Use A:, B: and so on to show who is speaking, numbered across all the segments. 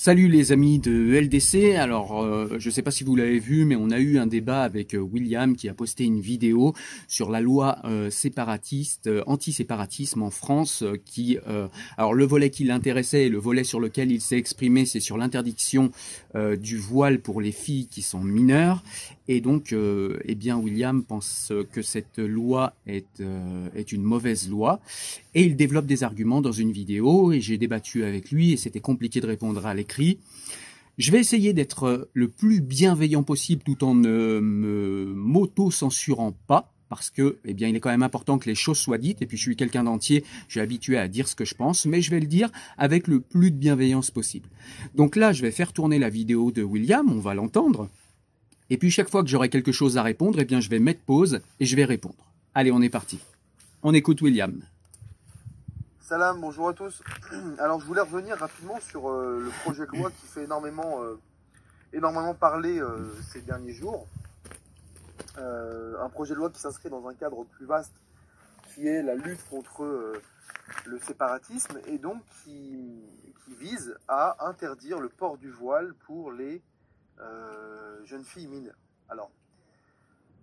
A: Salut les amis de LDC. Alors, euh, je ne sais pas si vous l'avez vu, mais on a eu un débat avec euh, William qui a posté une vidéo sur la loi euh, séparatiste, anti-séparatisme en France. qui, alors, le volet qui l'intéressait et le volet sur lequel il s'est exprimé, c'est sur l'interdiction du voile pour les filles qui sont mineures. Et donc, eh bien, William pense que cette loi est, est une mauvaise loi. Et il développe des arguments dans une vidéo. Et j'ai débattu avec lui et c'était compliqué de répondre à l'écrit. Je vais essayer d'être le plus bienveillant possible tout en ne m'auto-censurant pas parce que, eh bien, il est quand même important que les choses soient dites. Et puis, je suis quelqu'un d'entier, je suis habitué à dire ce que je pense, mais je vais le dire avec le plus de bienveillance possible. Donc là, je vais faire tourner la vidéo de William, on va l'entendre. Et puis, chaque fois que j'aurai quelque chose à répondre, eh bien, je vais mettre pause et je vais répondre. Allez, on est parti. On écoute William.
B: Salam, bonjour à tous. Alors je voulais revenir rapidement sur euh, le projet de loi qui fait énormément, euh, énormément parler euh, ces derniers jours. un projet de loi qui s'inscrit dans un cadre plus vaste qui est la lutte contre le séparatisme et donc qui, qui, vise à interdire le port du voile pour les jeunes filles mineures. Alors,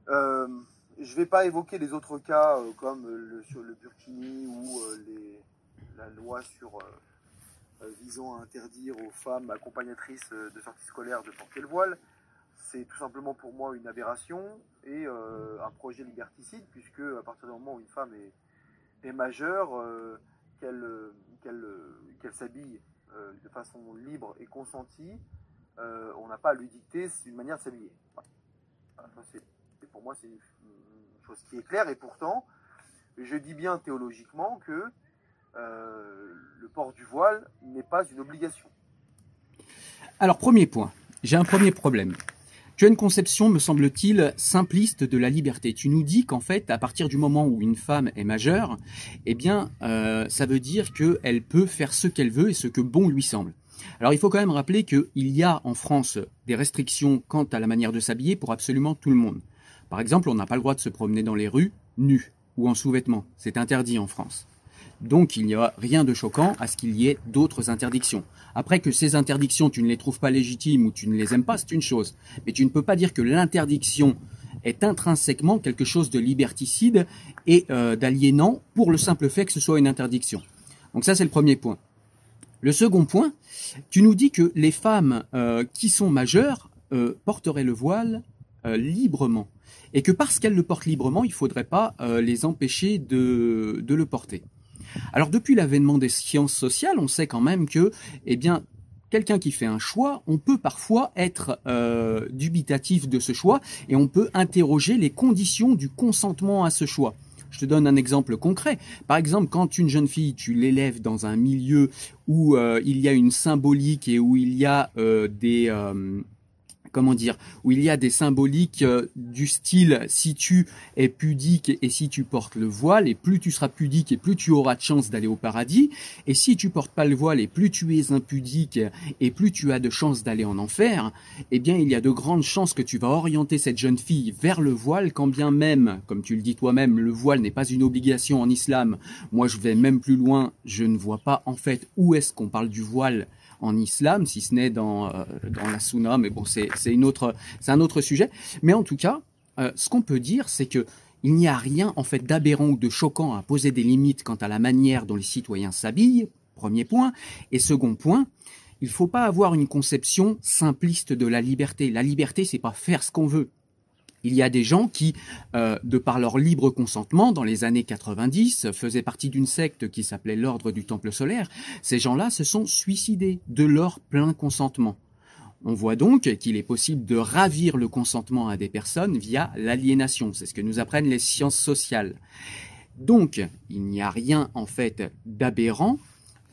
B: je ne vais pas évoquer les autres cas comme le, sur le burkini ou la loi sur euh, euh, visant à interdire aux femmes accompagnatrices euh, de sortie scolaire de porter le voile. C'est tout simplement pour moi une aberration et un projet liberticide, puisque à partir du moment où une femme est, majeure, qu'elle s'habille de façon libre et consentie, on n'a pas à lui dicter une manière de s'habiller. pour moi, c'est une, chose qui est claire, et pourtant, je dis bien théologiquement que euh, le port du voile n'est pas une obligation.
A: Alors, premier point, j'ai un premier problème. Tu as une conception, me semble-t-il, simpliste de la liberté. Tu nous dis qu'en fait, à partir du moment où une femme est majeure, eh bien, euh, ça veut dire qu'elle peut faire ce qu'elle veut et ce que bon lui semble. Alors, il faut quand même rappeler qu'il y a en France des restrictions quant à la manière de s'habiller pour absolument tout le monde. Par exemple, on n'a pas le droit de se promener dans les rues nu ou en sous-vêtements. C'est interdit en France. Donc il n'y a rien de choquant à ce qu'il y ait d'autres interdictions. Après que ces interdictions, tu ne les trouves pas légitimes ou tu ne les aimes pas, c'est une chose. Mais tu ne peux pas dire que l'interdiction est intrinsèquement quelque chose de liberticide et euh, d'aliénant pour le simple fait que ce soit une interdiction. Donc ça, c'est le premier point. Le second point, tu nous dis que les femmes euh, qui sont majeures euh, porteraient le voile librement et que parce qu'elles le portent librement, il ne faudrait pas les empêcher de le porter. Alors depuis l'avènement des sciences sociales, on sait quand même que, eh quelqu'un qui fait un choix, on peut parfois être euh, dubitatif de ce choix et on peut interroger les conditions du consentement à ce choix. Je te donne un exemple concret. Par exemple, quand une jeune fille, tu l'élèves dans un milieu où euh, il y a une symbolique et où il y a euh, des, comment dire, où il y a des symboliques euh, du style si tu es pudique et si tu portes le voile, et plus tu seras pudique et plus tu auras de chance d'aller au paradis, et si tu portes pas le voile et plus tu es impudique et plus tu as de chances d'aller en enfer, eh bien il y a de grandes chances que tu vas orienter cette jeune fille vers le voile, quand bien même, comme tu le dis toi-même, le voile n'est pas une obligation en islam. Moi je vais même plus loin, je ne vois pas en fait où est-ce qu'on parle du voile en islam, si ce n'est dans, euh, dans la sunna, mais bon, c'est un autre sujet. Mais en tout cas, euh, ce qu'on peut dire, c'est que il n'y a rien en fait d'aberrant ou de choquant à poser des limites quant à la manière dont les citoyens s'habillent, premier point. Et second point, il ne faut pas avoir une conception simpliste de la liberté. La liberté, c'est pas faire ce qu'on veut. Il y a des gens qui, euh, de par leur libre consentement, dans les années 90, faisaient partie d'une secte qui s'appelait l'Ordre du Temple solaire. Ces gens-là se sont suicidés de leur plein consentement. On voit donc qu'il est possible de ravir le consentement à des personnes via l'aliénation. C'est ce que nous apprennent les sciences sociales. Donc, il n'y a rien en fait d'aberrant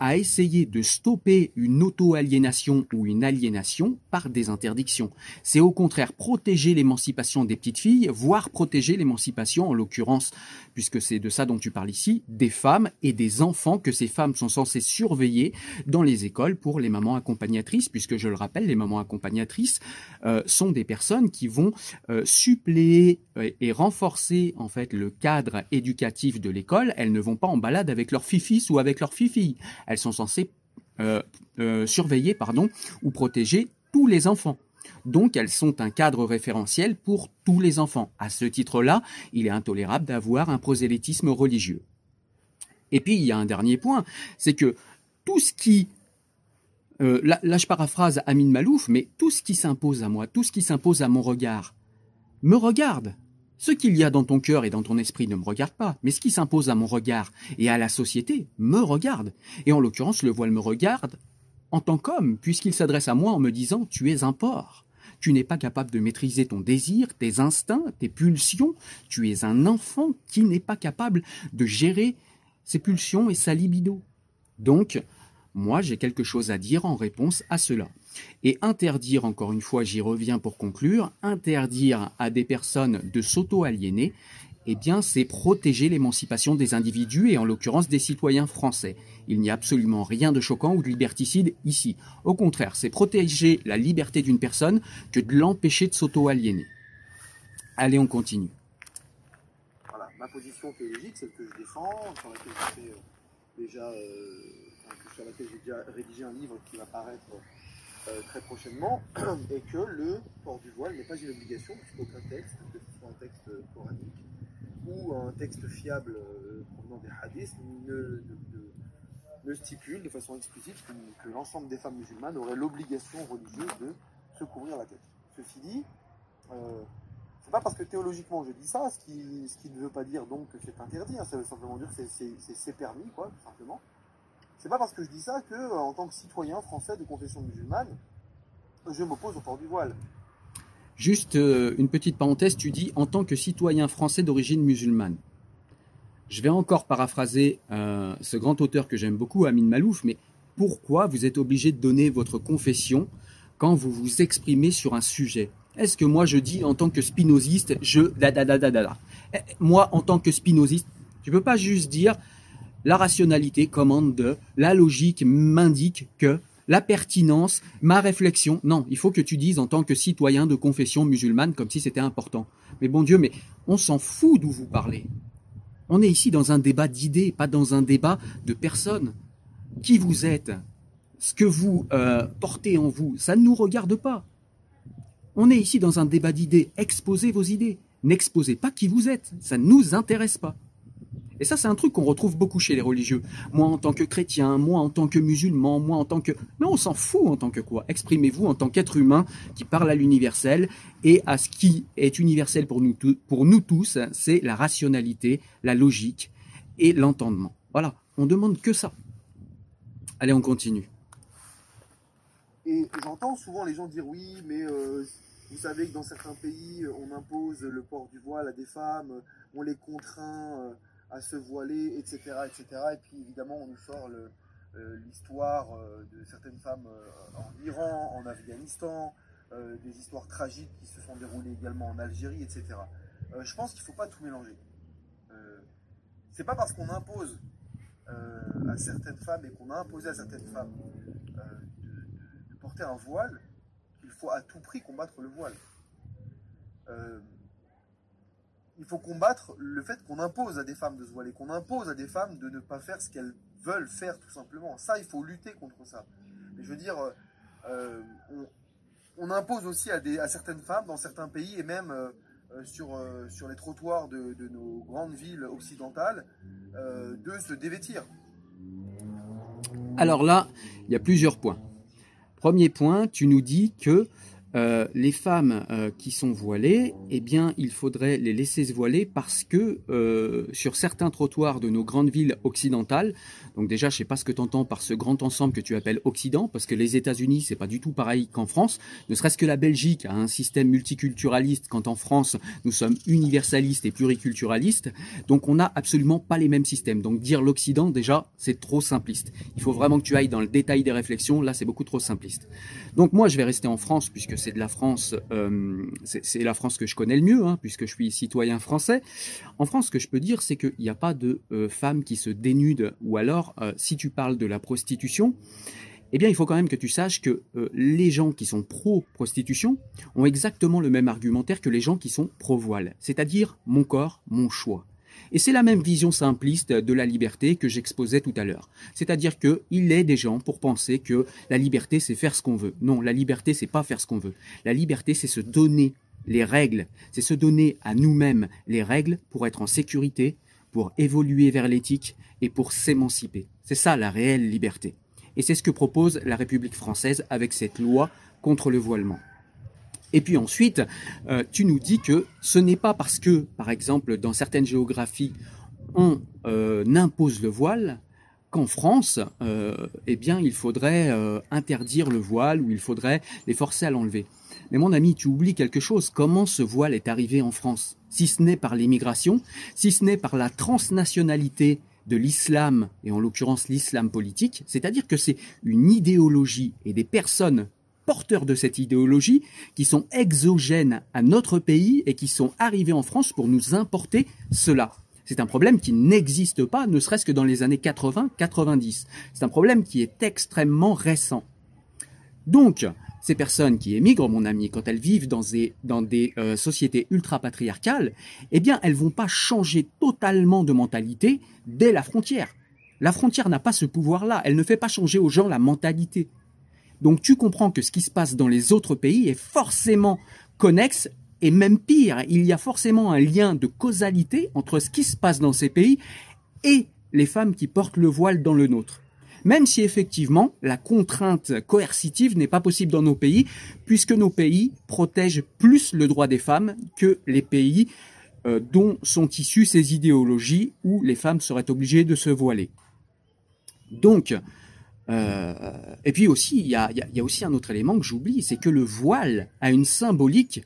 A: à essayer de stopper une auto-aliénation ou une aliénation par des interdictions. C'est au contraire protéger l'émancipation des petites filles, voire protéger l'émancipation, en l'occurrence, puisque c'est de ça dont tu parles ici, des femmes et des enfants que ces femmes sont censées surveiller dans les écoles pour les mamans accompagnatrices, puisque je le rappelle, les mamans accompagnatrices euh, sont des personnes qui vont euh, suppléer euh, et renforcer en fait le cadre éducatif de l'école. Elles ne vont pas en balade avec leurs fifis ou avec leurs fifilles elles sont censées surveiller pardon, ou protéger tous les enfants. Donc elles sont un cadre référentiel pour tous les enfants. À ce titre-là, il est intolérable d'avoir un prosélytisme religieux. Et puis il y a un dernier point, c'est que tout ce qui euh, là, je paraphrase Amin Malouf, mais tout ce qui s'impose à moi, tout ce qui s'impose à mon regard, me regarde. Ce qu'il y a dans ton cœur et dans ton esprit ne me regarde pas, mais ce qui s'impose à mon regard et à la société me regarde. Et en l'occurrence, le voile me regarde en tant qu'homme, puisqu'il s'adresse à moi en me disant Tu es un porc. Tu n'es pas capable de maîtriser ton désir, tes instincts, tes pulsions. Tu es un enfant qui n'est pas capable de gérer ses pulsions et sa libido. Donc, moi, j'ai quelque chose à dire en réponse à cela. Et interdire, encore une fois, j'y reviens pour conclure, interdire à des personnes de s'auto-aliéner, eh bien, c'est protéger l'émancipation des individus et en l'occurrence des citoyens français. Il n'y a absolument rien de choquant ou de liberticide ici. Au contraire, c'est protéger la liberté d'une personne que de l'empêcher de s'auto-aliéner. Allez, on continue.
B: Voilà, ma position théologique, celle que je défends, sur laquelle j'ai euh, déjà, euh, sur laquelle déjà rédigé un livre qui va paraître euh, très prochainement, est que le port du voile n'est pas une obligation, puisqu'aucun texte, que ce soit un texte coranique, ou un texte fiable euh, provenant des hadiths ne, stipule de façon explicite que, l'ensemble des femmes musulmanes auraient l'obligation religieuse de se couvrir la tête. Ceci dit, euh, c'est pas parce que théologiquement je dis ça, ce qui, ce qui ne veut pas dire donc que c'est interdit, hein, ça veut simplement dire que c'est permis, quoi, tout simplement. C'est pas parce que je dis ça que, en tant que citoyen français de confession musulmane, je m'oppose au port du voile.
A: Juste euh, une petite parenthèse, tu dis en tant que citoyen français d'origine musulmane. Je vais encore paraphraser euh, ce grand auteur que j'aime beaucoup, Amin Malouf, mais pourquoi vous êtes obligé de donner votre confession quand vous vous exprimez sur un sujet? Est-ce que moi je dis en tant que spinoziste, je da da da, eh, Moi en tant que spinoziste, tu peux pas juste dire la rationalité commande de, la logique m'indique que, la pertinence, ma réflexion. Non, il faut que tu dises en tant que citoyen de confession musulmane comme si c'était important. Mais bon Dieu, mais on s'en fout d'où vous parlez. On est ici dans un débat d'idées, pas dans un débat de personnes. Qui vous êtes? Ce que vous euh, portez en vous, ça ne nous regarde pas. On est ici dans un débat d'idées. Exposez vos idées. N'exposez pas qui vous êtes. Ça ne nous intéresse pas. Et ça, c'est un truc qu'on retrouve beaucoup chez les religieux. Moi, en tant que chrétien, moi, en tant que musulman, moi, en tant que... Mais on s'en fout en tant que quoi? Exprimez-vous en tant qu'être humain qui parle à l'universel et à ce qui est universel pour nous, tous, c'est la rationalité, la logique et l'entendement. Voilà, on demande que ça. Allez, on continue.
B: Et j'entends souvent les gens dire oui, mais euh, vous savez que dans certains pays, on impose le port du voile à des femmes, on les contraint. Euh, à se voiler, etc., etc. Et puis évidemment, on nous sort euh, l'histoire euh, de certaines femmes euh, en Iran, en Afghanistan, des histoires tragiques qui se sont déroulées également en Algérie, etc. je pense qu'il ne faut pas tout mélanger. c'est pas parce qu'on impose à certaines femmes et qu'on a imposé à certaines femmes de, porter un voile qu'il faut à tout prix combattre le voile il faut combattre le fait qu'on impose à des femmes de se voiler, qu'on impose à des femmes de ne pas faire ce qu'elles veulent faire tout simplement. Ça, il faut lutter contre ça. Mais je veux dire, euh, on, impose aussi à, certaines femmes dans certains pays et même euh, euh, sur, sur les trottoirs de, nos grandes villes occidentales de se dévêtir.
A: Alors là, il y a plusieurs points. Premier point, tu nous dis que euh, les femmes euh, qui sont voilées, eh bien, il faudrait les laisser se voiler parce que euh, sur certains trottoirs de nos grandes villes occidentales, donc déjà, je sais pas ce que tu entends par ce grand ensemble que tu appelles Occident, parce que les États-Unis, c'est pas du tout pareil qu'en France. Ne serait-ce que la Belgique a un système multiculturaliste, quand en France, nous sommes universalistes et pluriculturalistes. Donc, on n'a absolument pas les mêmes systèmes. Donc, dire l'Occident, déjà, c'est trop simpliste. Il faut vraiment que tu ailles dans le détail des réflexions. Là, c'est beaucoup trop simpliste. Donc, moi, je vais rester en France, puisque c'est de la France, euh, c'est la France que je connais le mieux, hein, puisque je suis citoyen français. En France, ce que je peux dire, c'est qu'il n'y a pas de euh, femmes qui se dénudent, ou alors, euh, si tu parles de la prostitution, eh bien, il faut quand même que tu saches que les gens qui sont pro-prostitution ont exactement le même argumentaire que les gens qui sont pro-voile, c'est-à-dire mon corps, mon choix. Et c'est la même vision simpliste de la liberté que j'exposais tout à l'heure. C'est-à-dire qu'il est des gens pour penser que la liberté c'est faire ce qu'on veut. Non, la liberté c'est pas faire ce qu'on veut. La liberté c'est se donner les règles, c'est se donner à nous-mêmes les règles pour être en sécurité, pour évoluer vers l'éthique et pour s'émanciper. C'est ça la réelle liberté. Et c'est ce que propose la République française avec cette loi contre le voilement. Et puis ensuite, euh, tu nous dis que ce n'est pas parce que, par exemple, dans certaines géographies, on euh, impose le voile qu'en France, euh, eh bien, il faudrait interdire le voile ou il faudrait les forcer à l'enlever. Mais mon ami, tu oublies quelque chose. Comment ce voile est arrivé en France? Si ce n'est par l'immigration, si ce n'est par la transnationalité de l'islam, et en l'occurrence l'islam politique, c'est-à-dire que c'est une idéologie et des personnes porteurs de cette idéologie qui sont exogènes à notre pays et qui sont arrivés en France pour nous importer cela. C'est un problème qui n'existe pas, ne serait-ce que dans les années 80-90. C'est un problème qui est extrêmement récent. Donc, ces personnes qui émigrent, mon ami, quand elles vivent dans des, euh, sociétés ultra-patriarcales, eh bien, elles vont pas changer totalement de mentalité dès la frontière. La frontière n'a pas ce pouvoir-là. Elle ne fait pas changer aux gens la mentalité. Donc tu comprends que ce qui se passe dans les autres pays est forcément connexe et même pire, il y a forcément un lien de causalité entre ce qui se passe dans ces pays et les femmes qui portent le voile dans le nôtre. Même si effectivement la contrainte coercitive n'est pas possible dans nos pays, puisque nos pays protègent plus le droit des femmes que les pays euh, dont sont issues ces idéologies où les femmes seraient obligées de se voiler. Donc, euh, et puis aussi, il y a, y a, aussi un autre élément que j'oublie, c'est que le voile a une symbolique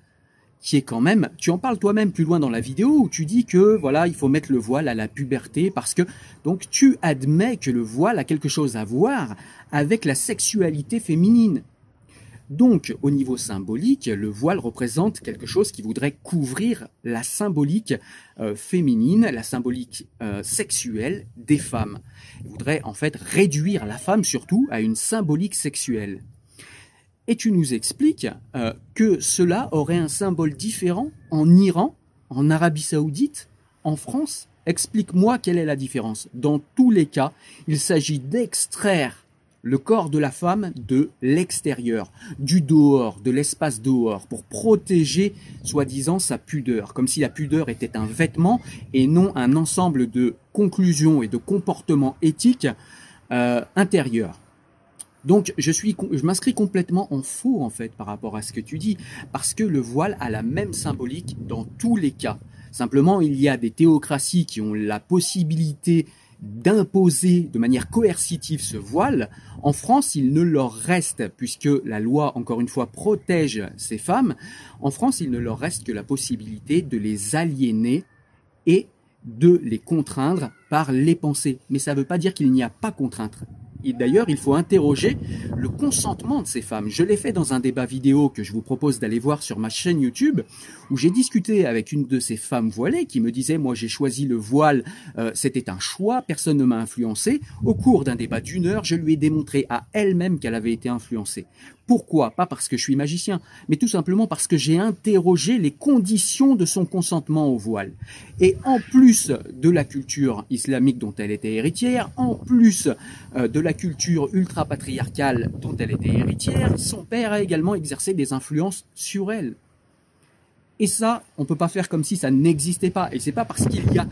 A: qui est quand même, tu en parles toi-même plus loin dans la vidéo où tu dis que voilà, il faut mettre le voile à la puberté parce que donc tu admets que le voile a quelque chose à voir avec la sexualité féminine. Donc, au niveau symbolique, le voile représente quelque chose qui voudrait couvrir la symbolique euh, féminine, la symbolique euh, sexuelle des femmes. Il voudrait en fait réduire la femme surtout à une symbolique sexuelle. Et tu nous expliques euh, que cela aurait un symbole différent en Iran, en Arabie saoudite, en France. Explique-moi quelle est la différence. Dans tous les cas, il s'agit d'extraire le corps de la femme de l'extérieur, du dehors, de l'espace dehors, pour protéger, soi-disant, sa pudeur, comme si la pudeur était un vêtement et non un ensemble de conclusions et de comportements éthiques euh, intérieurs. Donc je suis, je m'inscris complètement en faux en fait par rapport à ce que tu dis, parce que le voile a la même symbolique dans tous les cas. Simplement, il y a des théocraties qui ont la possibilité d'imposer de manière coercitive ce voile, en France, il ne leur reste, puisque la loi, encore une fois, protège ces femmes, en France, il ne leur reste que la possibilité de les aliéner et de les contraindre par les pensées. Mais ça ne veut pas dire qu'il n'y a pas contrainte. D'ailleurs, il faut interroger le consentement de ces femmes. Je l'ai fait dans un débat vidéo que je vous propose d'aller voir sur ma chaîne YouTube, où j'ai discuté avec une de ces femmes voilées qui me disait, moi j'ai choisi le voile, euh, c'était un choix, personne ne m'a influencé. Au cours d'un débat d'une heure, je lui ai démontré à elle-même qu'elle avait été influencée. Pourquoi? Pas parce que je suis magicien, mais tout simplement parce que j'ai interrogé les conditions de son consentement au voile. Et en plus de la culture islamique dont elle était héritière, en plus euh, de la culture ultra-patriarcale dont elle était héritière, son père a également exercé des influences sur elle. Et ça, on ne peut pas faire comme si ça n'existait pas. Et c'est pas parce qu'il y a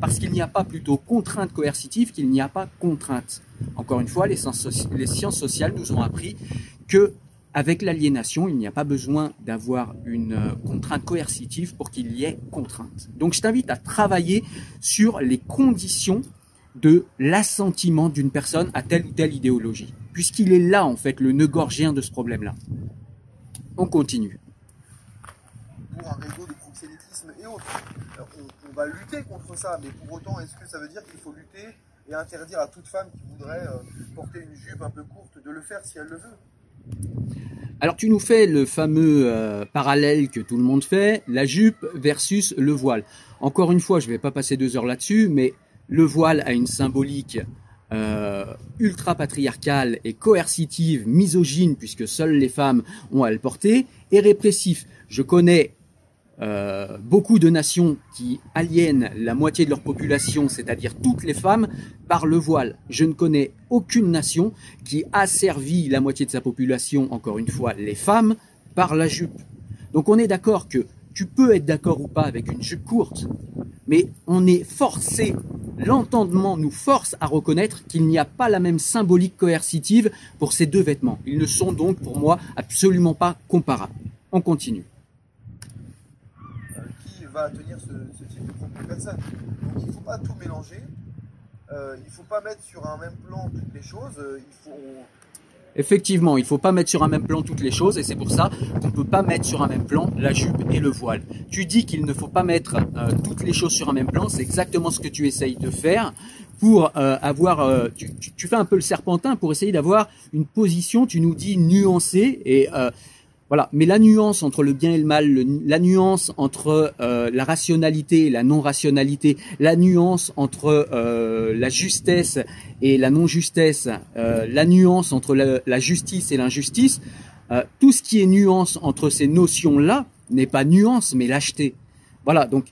A: parce qu'il n'y a pas plutôt contrainte coercitive qu'il n'y a pas contrainte. Encore une fois, les sciences sociales nous ont appris que avec l'aliénation, il n'y a pas besoin d'avoir une euh, contrainte coercitive pour qu'il y ait contrainte. Donc je t'invite à travailler sur les conditions de l'assentiment d'une personne à telle ou telle idéologie, puisqu'il est là en fait le nœud gorgien de ce problème-là. On continue.
B: Pour un réseau de proxénétisme et autres, on, va lutter contre ça, mais pour autant, est-ce que ça veut dire qu'il faut lutter et interdire à toute femme qui voudrait euh, porter une jupe un peu courte de le faire si elle le veut?
A: Alors tu nous fais le fameux euh, parallèle que tout le monde fait, la jupe versus le voile. Encore une fois, je ne vais pas passer deux heures là-dessus, mais le voile a une symbolique euh, ultra patriarcale et coercitive, misogyne, puisque seules les femmes ont à le porter, et répressif. Je connais euh, beaucoup de nations qui aliènent la moitié de leur population, c'est-à-dire toutes les femmes, par le voile. Je ne connais aucune nation qui a servi la moitié de sa population, encore une fois, les femmes, par la jupe. Donc on est d'accord que tu peux être d'accord ou pas avec une jupe courte, mais on est forcé, l'entendement nous force à reconnaître qu'il n'y a pas la même symbolique coercitive pour ces deux vêtements. Ils ne sont donc pour moi absolument pas comparables. On continue.
B: Tenir ce, type de propos personne Donc il ne faut pas tout mélanger. Euh, il ne faut pas mettre sur un même plan toutes les choses. Euh,
A: Effectivement, il ne faut pas mettre sur un même plan toutes les choses et c'est pour ça qu'on ne peut pas mettre sur un même plan la jupe et le voile. Tu dis qu'il ne faut pas mettre euh, toutes les choses sur un même plan, c'est exactement ce que tu essayes de faire pour avoir, tu, tu, fais un peu le serpentin pour essayer d'avoir une position, tu nous dis nuancée et voilà, mais la nuance entre le bien et le mal, la nuance entre euh, la rationalité et la non-rationalité, la nuance entre euh, la justesse et la non-justesse, euh, la nuance entre la, justice et l'injustice, tout ce qui est nuance entre ces notions-là n'est pas nuance, mais lâcheté. Voilà, donc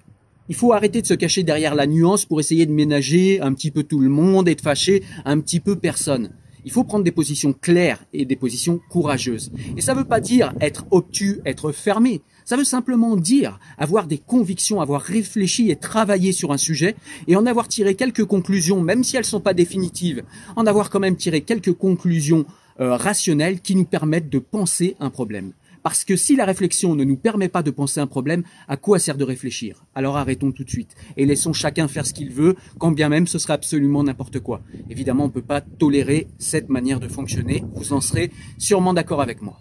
A: il faut arrêter de se cacher derrière la nuance pour essayer de ménager un petit peu tout le monde et de fâcher un petit peu personne. Il faut prendre des positions claires et des positions courageuses. Et ça ne veut pas dire être obtus, être fermé. Ça veut simplement dire avoir des convictions, avoir réfléchi et travaillé sur un sujet et en avoir tiré quelques conclusions, même si elles ne sont pas définitives, en avoir quand même tiré quelques conclusions euh, rationnelles qui nous permettent de penser un problème. Parce que si la réflexion ne nous permet pas de penser un problème, à quoi sert de réfléchir? Alors arrêtons tout de suite et laissons chacun faire ce qu'il veut, quand bien même ce sera absolument n'importe quoi. Évidemment, on ne peut pas tolérer cette manière de fonctionner. Vous en serez sûrement d'accord avec moi.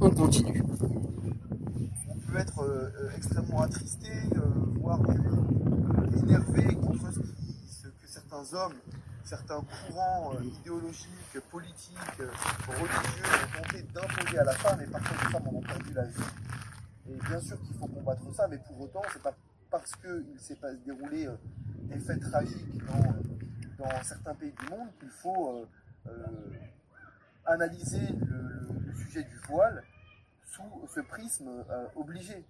A: On continue.
B: On peut être euh, euh, extrêmement attristé, euh, voire énervé contre ce que certains hommes certains courants euh, idéologiques, politiques, euh, religieux ont tenté d'imposer à la femme, et parfois les femmes en ont perdu la vie. Et bien sûr qu'il faut combattre ça, mais pour autant, c'est pas parce qu'il s'est déroulé euh, des faits tragiques dans, certains pays du monde qu'il faut analyser le, sujet du voile sous ce prisme obligé.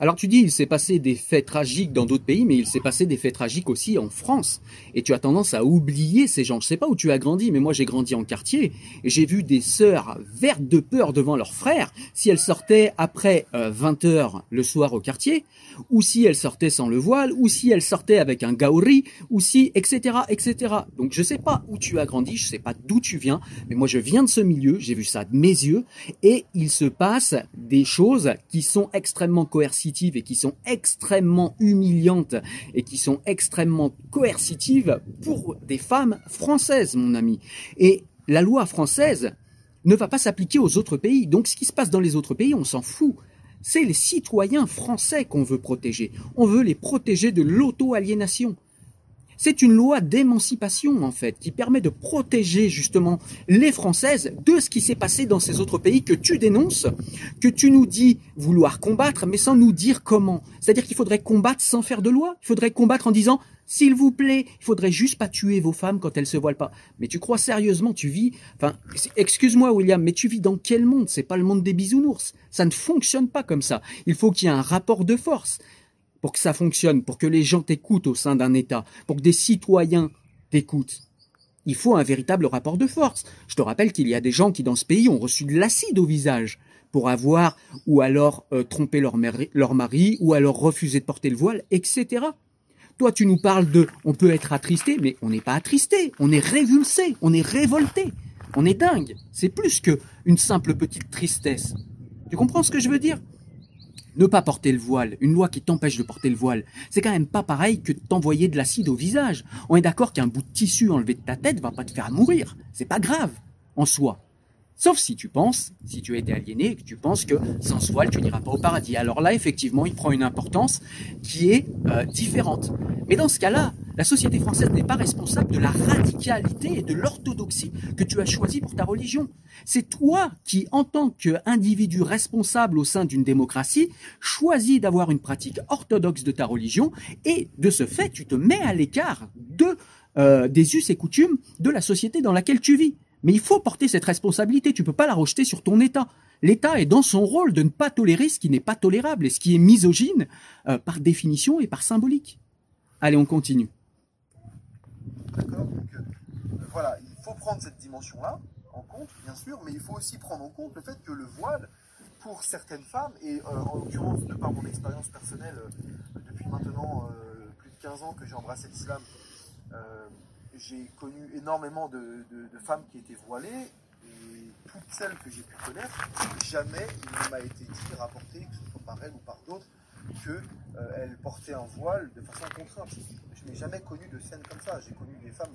A: Alors tu dis, il s'est passé des faits tragiques dans d'autres pays, mais il s'est passé des faits tragiques aussi en France. Et tu as tendance à oublier ces gens. Je sais pas où tu as grandi, mais moi j'ai grandi en quartier et j'ai vu des sœurs vertes de peur devant leurs frères si elles sortaient après 20 euh, heures le soir au quartier, ou si elles sortaient sans le voile, ou si elles sortaient avec un gauri, ou si, etc., etc. Donc je sais pas où tu as grandi, je sais pas d'où tu viens, mais moi je viens de ce milieu, j'ai vu ça de mes yeux, et il se passe des choses qui sont extrêmement coercitives et qui sont extrêmement humiliantes et qui sont extrêmement coercitives pour des femmes françaises, mon ami. Et la loi française ne va pas s'appliquer aux autres pays. Donc ce qui se passe dans les autres pays, on s'en fout. C'est les citoyens français qu'on veut protéger. On veut les protéger de l'auto-aliénation. C'est une loi d'émancipation, en fait, qui permet de protéger justement les Françaises de ce qui s'est passé dans ces autres pays que tu dénonces, que tu nous dis vouloir combattre, mais sans nous dire comment. C'est-à-dire qu'il faudrait combattre sans faire de loi. Il faudrait combattre en disant s'il vous plaît, il faudrait juste pas tuer vos femmes quand elles se voilent pas. Mais tu crois sérieusement, tu vis, enfin, excuse-moi William, mais tu vis dans quel monde? C'est pas le monde des bisounours. Ça ne fonctionne pas comme ça. Il faut qu'il y ait un rapport de force pour que ça fonctionne, pour que les gens t'écoutent au sein d'un État, pour que des citoyens t'écoutent. Il faut un véritable rapport de force. Je te rappelle qu'il y a des gens qui dans ce pays ont reçu de l'acide au visage pour avoir ou alors euh, trompé leur mari, leur mari ou alors refusé de porter le voile, etc. Toi, tu nous parles de on peut être attristé, mais on n'est pas attristé, on est révulsé, on est révolté, on est dingue. C'est plus que une simple petite tristesse. Tu comprends ce que je veux dire? Ne pas porter le voile, une loi qui t'empêche de porter le voile, c'est quand même pas pareil que t'envoyer de l'acide au visage. On est d'accord qu'un bout de tissu enlevé de ta tête va pas te faire mourir. C'est pas grave, en soi. Sauf si tu penses, si tu as été aliéné que tu penses que sans voile, tu n'iras pas au paradis. Alors là, effectivement, il prend une importance qui est euh, différente. Mais dans ce cas-là, la société française n'est pas responsable de la radicalité et de l'orthodoxie que tu as choisi pour ta religion. C'est toi qui, en tant qu'individu responsable au sein d'une démocratie, choisis d'avoir une pratique orthodoxe de ta religion et de ce fait, tu te mets à l'écart de euh, des us et coutumes de la société dans laquelle tu vis. Mais il faut porter cette responsabilité, tu ne peux pas la rejeter sur ton État. L'État est dans son rôle de ne pas tolérer ce qui n'est pas tolérable et ce qui est misogyne euh, par définition et par symbolique. Allez, on continue.
B: D'accord Donc euh, voilà, il faut prendre cette dimension-là en compte, bien sûr, mais il faut aussi prendre en compte le fait que le voile, pour certaines femmes, et euh, en l'occurrence, de par mon expérience personnelle, depuis maintenant plus de 15 ans que j'ai embrassé l'islam, j'ai connu énormément de, femmes qui étaient voilées, et toutes celles que j'ai pu connaître, jamais il ne m'a été dit, rapporté, que ce soit par elles ou par d'autres, qu'elles euh, portaient un voile de façon contrainte. Je n'ai jamais connu de scène comme ça. J'ai connu des femmes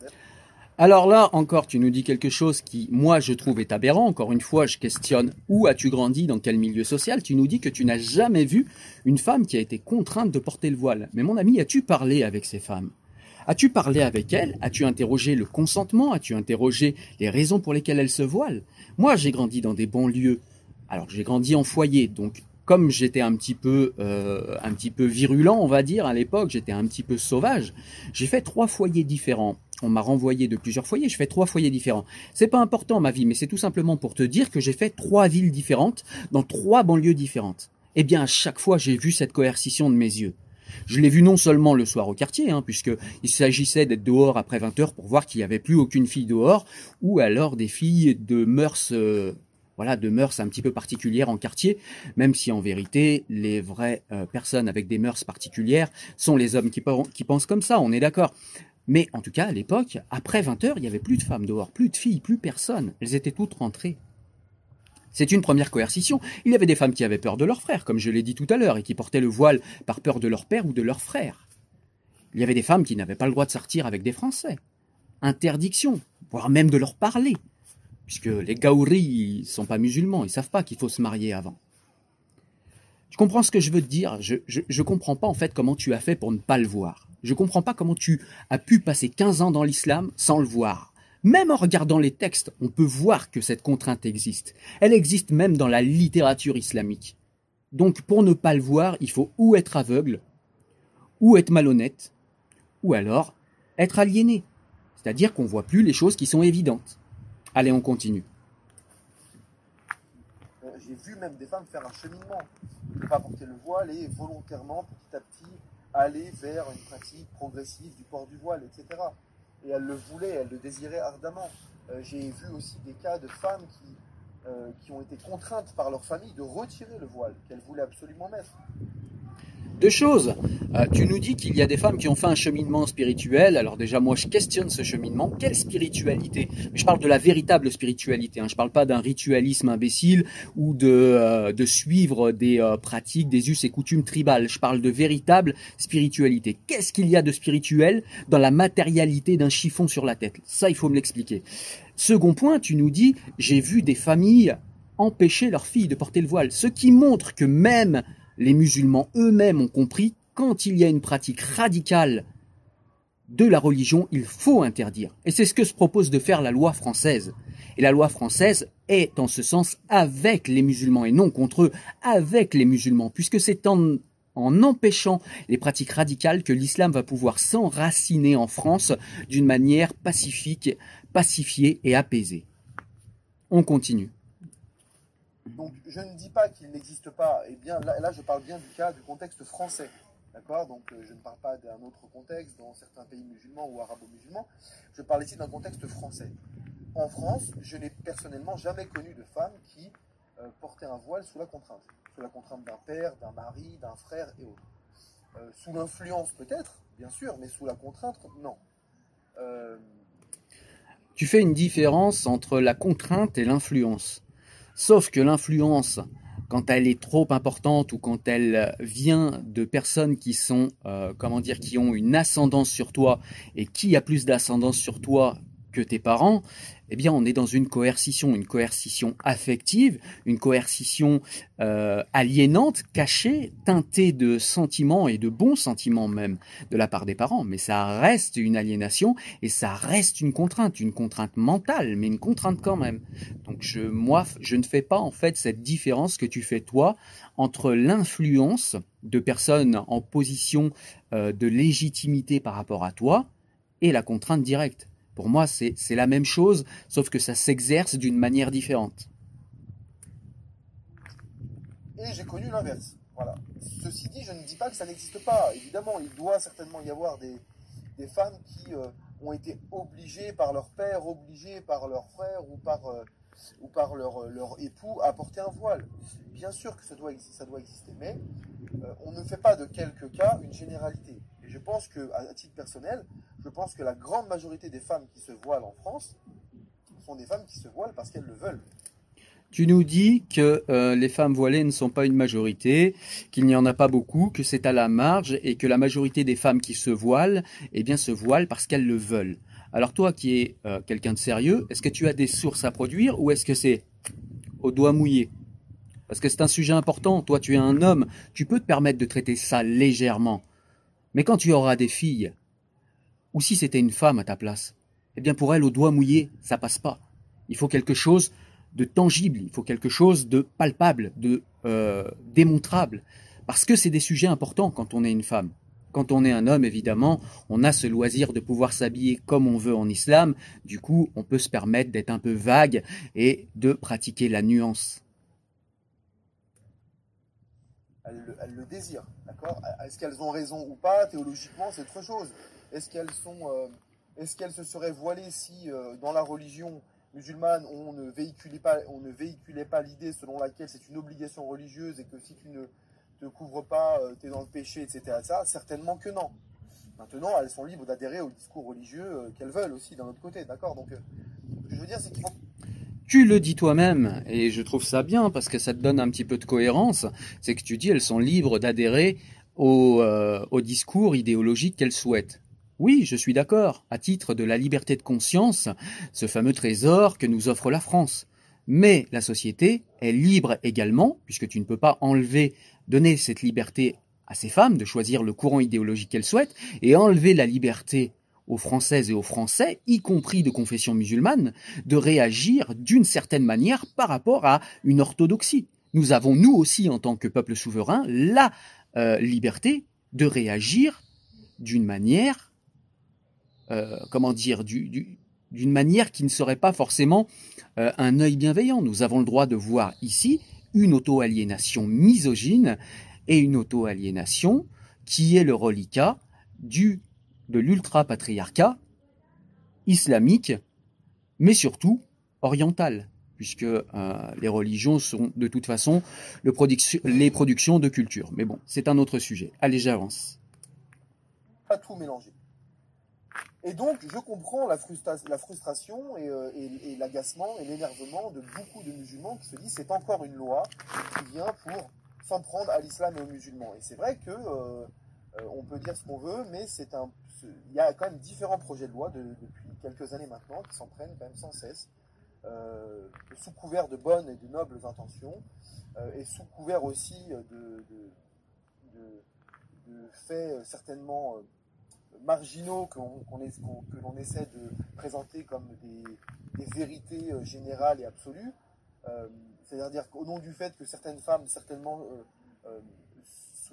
A: alors là, encore, tu nous dis quelque chose qui, moi, je trouve est aberrant. Encore une fois, je questionne où as-tu grandi, dans quel milieu social. Tu nous dis que tu n'as jamais vu une femme qui a été contrainte de porter le voile. Mais mon ami, as-tu parlé avec ces femmes? As-tu parlé avec elles As-tu interrogé le consentement? As-tu interrogé les raisons pour lesquelles elles se voilent Moi, j'ai grandi dans des bons lieux. Alors, j'ai grandi en foyer, donc comme j'étais un petit peu euh, un petit peu virulent, on va dire à l'époque, j'étais un petit peu sauvage. J'ai fait trois foyers différents. On m'a renvoyé de plusieurs foyers. Je fais trois foyers différents. C'est pas important ma vie, mais c'est tout simplement pour te dire que j'ai fait trois villes différentes dans trois banlieues différentes. Eh bien, à chaque fois, j'ai vu cette coercition de mes yeux. Je l'ai vu non seulement le soir au quartier, hein, puisqu'il s'agissait d'être dehors après 20 heures pour voir qu'il n'y avait plus aucune fille dehors, ou alors des filles de mœurs, euh, voilà, de mœurs un petit peu particulières en quartier, même si en vérité, les vraies euh, personnes avec des mœurs particulières sont les hommes qui, qui pensent comme ça, on est d'accord. Mais en tout cas, à l'époque, après 20 heures, il n'y avait plus de femmes dehors, plus de filles, plus personne. Elles étaient toutes rentrées. C'est une première coercition. Il y avait des femmes qui avaient peur de leurs frères, comme je l'ai dit tout à l'heure, et qui portaient le voile par peur de leur père ou de leur frère. Il y avait des femmes qui n'avaient pas le droit de sortir avec des Français. Interdiction, voire même de leur parler, puisque les Gaouris ne sont pas musulmans, ils savent pas qu'il faut se marier avant. Tu comprends ce que je veux te dire Je ne comprends pas en fait comment tu as fait pour ne pas le voir. Je comprends pas comment tu as pu passer 15 ans dans l'islam sans le voir. Même en regardant les textes, on peut voir que cette contrainte existe. Elle existe même dans la littérature islamique. Donc pour ne pas le voir, il faut ou être aveugle, ou être malhonnête, ou alors être aliéné. C'est-à-dire qu'on ne voit plus les choses qui sont évidentes. Allez, on continue.
B: Euh, j'ai vu même des femmes faire un cheminement, ne pas porter le voile et volontairement, petit à petit, aller vers une pratique progressive du port du voile, etc et elle le voulait, elle le désirait ardemment. Euh, j'ai vu aussi des cas de femmes qui, euh, qui ont été contraintes par leur famille de retirer le voile qu'elles voulaient absolument mettre.
A: Deux choses. Euh, tu nous dis qu'il y a des femmes qui ont fait un cheminement spirituel. Alors déjà, moi, je questionne ce cheminement. Quelle spiritualité? Je parle de la véritable spiritualité. Hein. Je ne parle pas d'un ritualisme imbécile ou de, euh, de suivre des euh, pratiques, des us et coutumes tribales. Je parle de véritable spiritualité. Qu'est-ce qu'il y a de spirituel dans la matérialité d'un chiffon sur la tête? Ça, il faut me l'expliquer. Second point, tu nous dis, j'ai vu des familles empêcher leurs filles de porter le voile. Ce qui montre que même les musulmans eux-mêmes ont compris, quand il y a une pratique radicale de la religion, il faut interdire. Et c'est ce que se propose de faire la loi française. Et la loi française est en ce sens avec les musulmans et non contre eux, avec les musulmans, puisque c'est en, en empêchant les pratiques radicales que l'islam va pouvoir s'enraciner en France d'une manière pacifique, pacifiée et apaisée. On continue.
B: Donc je ne dis pas qu'il n'existe pas, et bien là, je parle bien du cas du contexte français. D'accord? Donc euh, je ne parle pas d'un autre contexte dans certains pays musulmans ou arabo-musulmans. Je parle ici d'un contexte français. En France, je n'ai personnellement jamais connu de femme qui euh, portait un voile sous la contrainte. Sous la contrainte d'un père, d'un mari, d'un frère et autres. Euh, sous l'influence peut-être, bien sûr, mais sous la contrainte, non.
A: Tu fais une différence entre la contrainte et l'influence. Sauf que l'influence, quand elle est trop importante ou quand elle vient de personnes qui sont, euh, comment dire, qui ont une ascendance sur toi, et qui a plus d'ascendance sur toi que tes parents, eh bien, on est dans une coercition, une coercition affective, une coercition euh, aliénante, cachée, teintée de sentiments et de bons sentiments même de la part des parents. Mais ça reste une aliénation et ça reste une contrainte, une contrainte mentale, mais une contrainte quand même. Donc, je, moi, je ne fais pas en fait cette différence que tu fais toi entre l'influence de personnes en position euh, de légitimité par rapport à toi et la contrainte directe. Pour moi, c'est la même chose, sauf que ça s'exerce d'une manière différente.
B: Et j'ai connu l'inverse. Voilà. Ceci dit, je ne dis pas que ça n'existe pas. Évidemment, il doit certainement y avoir des, femmes qui euh, ont été obligées par leur père, obligées par leur frère ou par, euh, par leur, époux à porter un voile. Bien sûr que ça doit, exister, mais euh, on ne fait pas de quelques cas une généralité. Et je pense que, à titre personnel, je pense que la grande majorité des femmes qui se voilent en France sont des femmes qui se voilent parce qu'elles le veulent.
A: Tu nous dis que euh, les femmes voilées ne sont pas une majorité, qu'il n'y en a pas beaucoup, que c'est à la marge et que la majorité des femmes qui se voilent, eh bien, se voilent parce qu'elles le veulent. Alors toi qui es euh, quelqu'un de sérieux, est-ce que tu as des sources à produire ou est-ce que c'est au doigt mouillé? Parce que c'est un sujet important. Toi, tu es un homme, tu peux te permettre de traiter ça légèrement. Mais quand tu auras des filles, ou si c'était une femme à ta place, eh bien pour elle, au doigt mouillé, ça passe pas. Il faut quelque chose de tangible, il faut quelque chose de palpable, de euh, démontrable, parce que c'est des sujets importants quand on est une femme. Quand on est un homme, évidemment, on a ce loisir de pouvoir s'habiller comme on veut en islam, du coup, on peut se permettre d'être un peu vague et de pratiquer la nuance.
B: Elles, le désirent, d'accord? Est-ce qu'elles ont raison ou pas? Théologiquement, c'est autre chose. Est-ce qu'elles sont, euh, est-ce qu'elles se seraient voilées si, euh, dans la religion, musulmane, on ne véhiculait pas, on ne véhiculait pas l'idée selon laquelle c'est une obligation religieuse et que si tu ne te couvres pas, euh, tu es dans le péché, etc. Ça, certainement que non. Maintenant, elles sont libres d'adhérer au discours religieux euh, qu'elles veulent aussi d'un autre côté, d'accord? Donc, ce que je veux dire, c'est qu'il faut
A: tu le dis toi-même, et je trouve ça bien parce que ça te donne un petit peu de cohérence, c'est que tu dis elles sont libres d'adhérer au, au discours idéologique qu'elles souhaitent. Oui, je suis d'accord, à titre de la liberté de conscience, ce fameux trésor que nous offre la France. Mais la société est libre également, puisque tu ne peux pas enlever, donner cette liberté à ces femmes de choisir le courant idéologique qu'elles souhaitent, et enlever la liberté aux Françaises et aux Français, y compris de confession musulmane, de réagir d'une certaine manière par rapport à une orthodoxie. Nous avons, nous aussi, en tant que peuple souverain, la euh, liberté de réagir d'une manière euh, comment dire, d'une manière qui ne serait pas forcément euh, un œil bienveillant. Nous avons le droit de voir ici une auto-aliénation misogyne et une auto-aliénation qui est le reliquat du, de l'ultra-patriarcat islamique, mais surtout oriental, puisque euh, les religions sont de toute façon les productions de culture. Mais bon, c'est un autre sujet. Allez, j'avance.
B: Pas tout mélanger. Et donc, je comprends la, frustration euh, et, l'agacement et l'énervement de beaucoup de musulmans qui se disent c'est encore une loi qui vient pour s'en prendre à l'islam et aux musulmans. Et c'est vrai que euh, euh, on peut dire ce qu'on veut, mais c'est un, il y a quand même différents projets de loi depuis quelques années maintenant qui s'en prennent quand même sans cesse, sous couvert de bonnes et de nobles intentions, et sous couvert aussi de, faits certainement marginaux que l'on essaie de présenter comme des, vérités euh, générales et absolues. Euh, c'est-à-dire qu'au nom du fait que certaines femmes, certainement,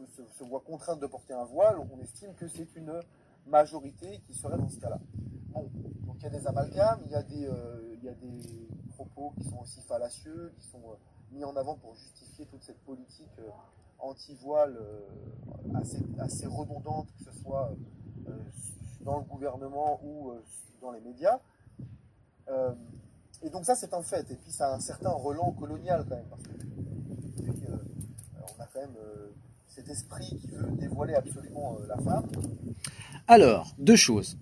B: euh, se, voient contraintes de porter un voile, on estime que c'est une majorité qui serait dans ce cas-là. Bon, donc il y a des amalgames, il y a des, des propos qui sont aussi fallacieux, qui sont mis en avant pour justifier toute cette politique anti-voile assez, redondante, que ce soit euh, dans le gouvernement ou euh, dans les médias. Euh, et donc ça, c'est un fait. Et puis ça a un certain relent colonial quand même, parce que on a quand même cet esprit qui veut dévoiler absolument la femme.
A: Alors, deux choses.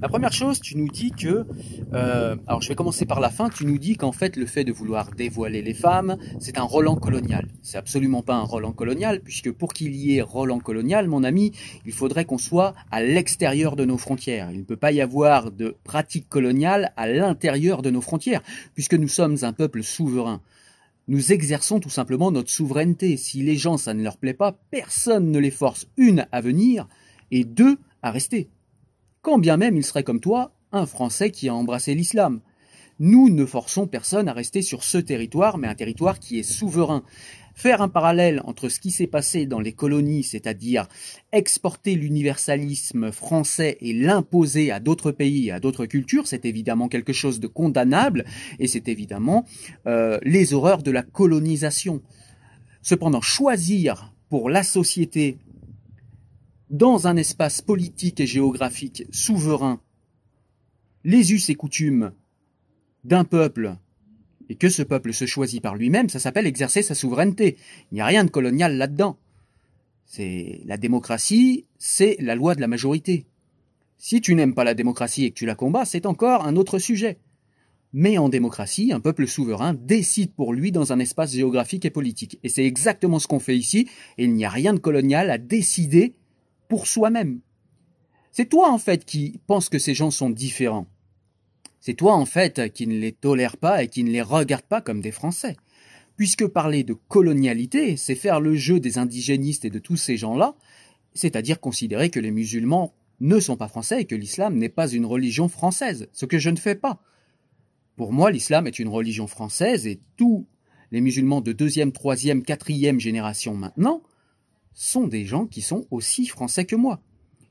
A: La première chose, tu nous dis que, euh, alors je vais commencer par la fin, tu nous dis qu'en fait le fait de vouloir dévoiler les femmes, c'est un Roland colonial. C'est absolument pas un Roland colonial, puisque pour qu'il y ait Roland colonial, mon ami, il faudrait qu'on soit à l'extérieur de nos frontières. Il ne peut pas y avoir de pratique coloniale à l'intérieur de nos frontières, puisque nous sommes un peuple souverain. Nous exerçons tout simplement notre souveraineté. Si les gens, ça ne leur plaît pas, personne ne les force, une, à venir, et deux, à rester. Quand bien même il serait comme toi, un Français qui a embrassé l'islam. Nous ne forçons personne à rester sur ce territoire, mais un territoire qui est souverain. Faire un parallèle entre ce qui s'est passé dans les colonies, c'est-à-dire exporter l'universalisme français et l'imposer à d'autres pays et à d'autres cultures, c'est évidemment quelque chose de condamnable et c'est évidemment euh, les horreurs de la colonisation. Cependant, choisir pour la société dans un espace politique et géographique souverain les us et coutumes d'un peuple et que ce peuple se choisit par lui-même, ça s'appelle exercer sa souveraineté. Il n'y a rien de colonial là-dedans. C'est la démocratie, c'est la loi de la majorité. Si tu n'aimes pas la démocratie et que tu la combats, c'est encore un autre sujet. Mais en démocratie, un peuple souverain décide pour lui dans un espace géographique et politique. Et c'est exactement ce qu'on fait ici, et il n'y a rien de colonial à décider pour soi-même. C'est toi en fait qui penses que ces gens sont différents. C'est toi, en fait, qui ne les tolère pas et qui ne les regarde pas comme des Français. Puisque parler de colonialité, c'est faire le jeu des indigénistes et de tous ces gens-là, c'est-à-dire considérer que les musulmans ne sont pas français et que l'islam n'est pas une religion française, ce que je ne fais pas. Pour moi, l'islam est une religion française et tous les musulmans de deuxième, troisième, quatrième génération maintenant sont des gens qui sont aussi français que moi.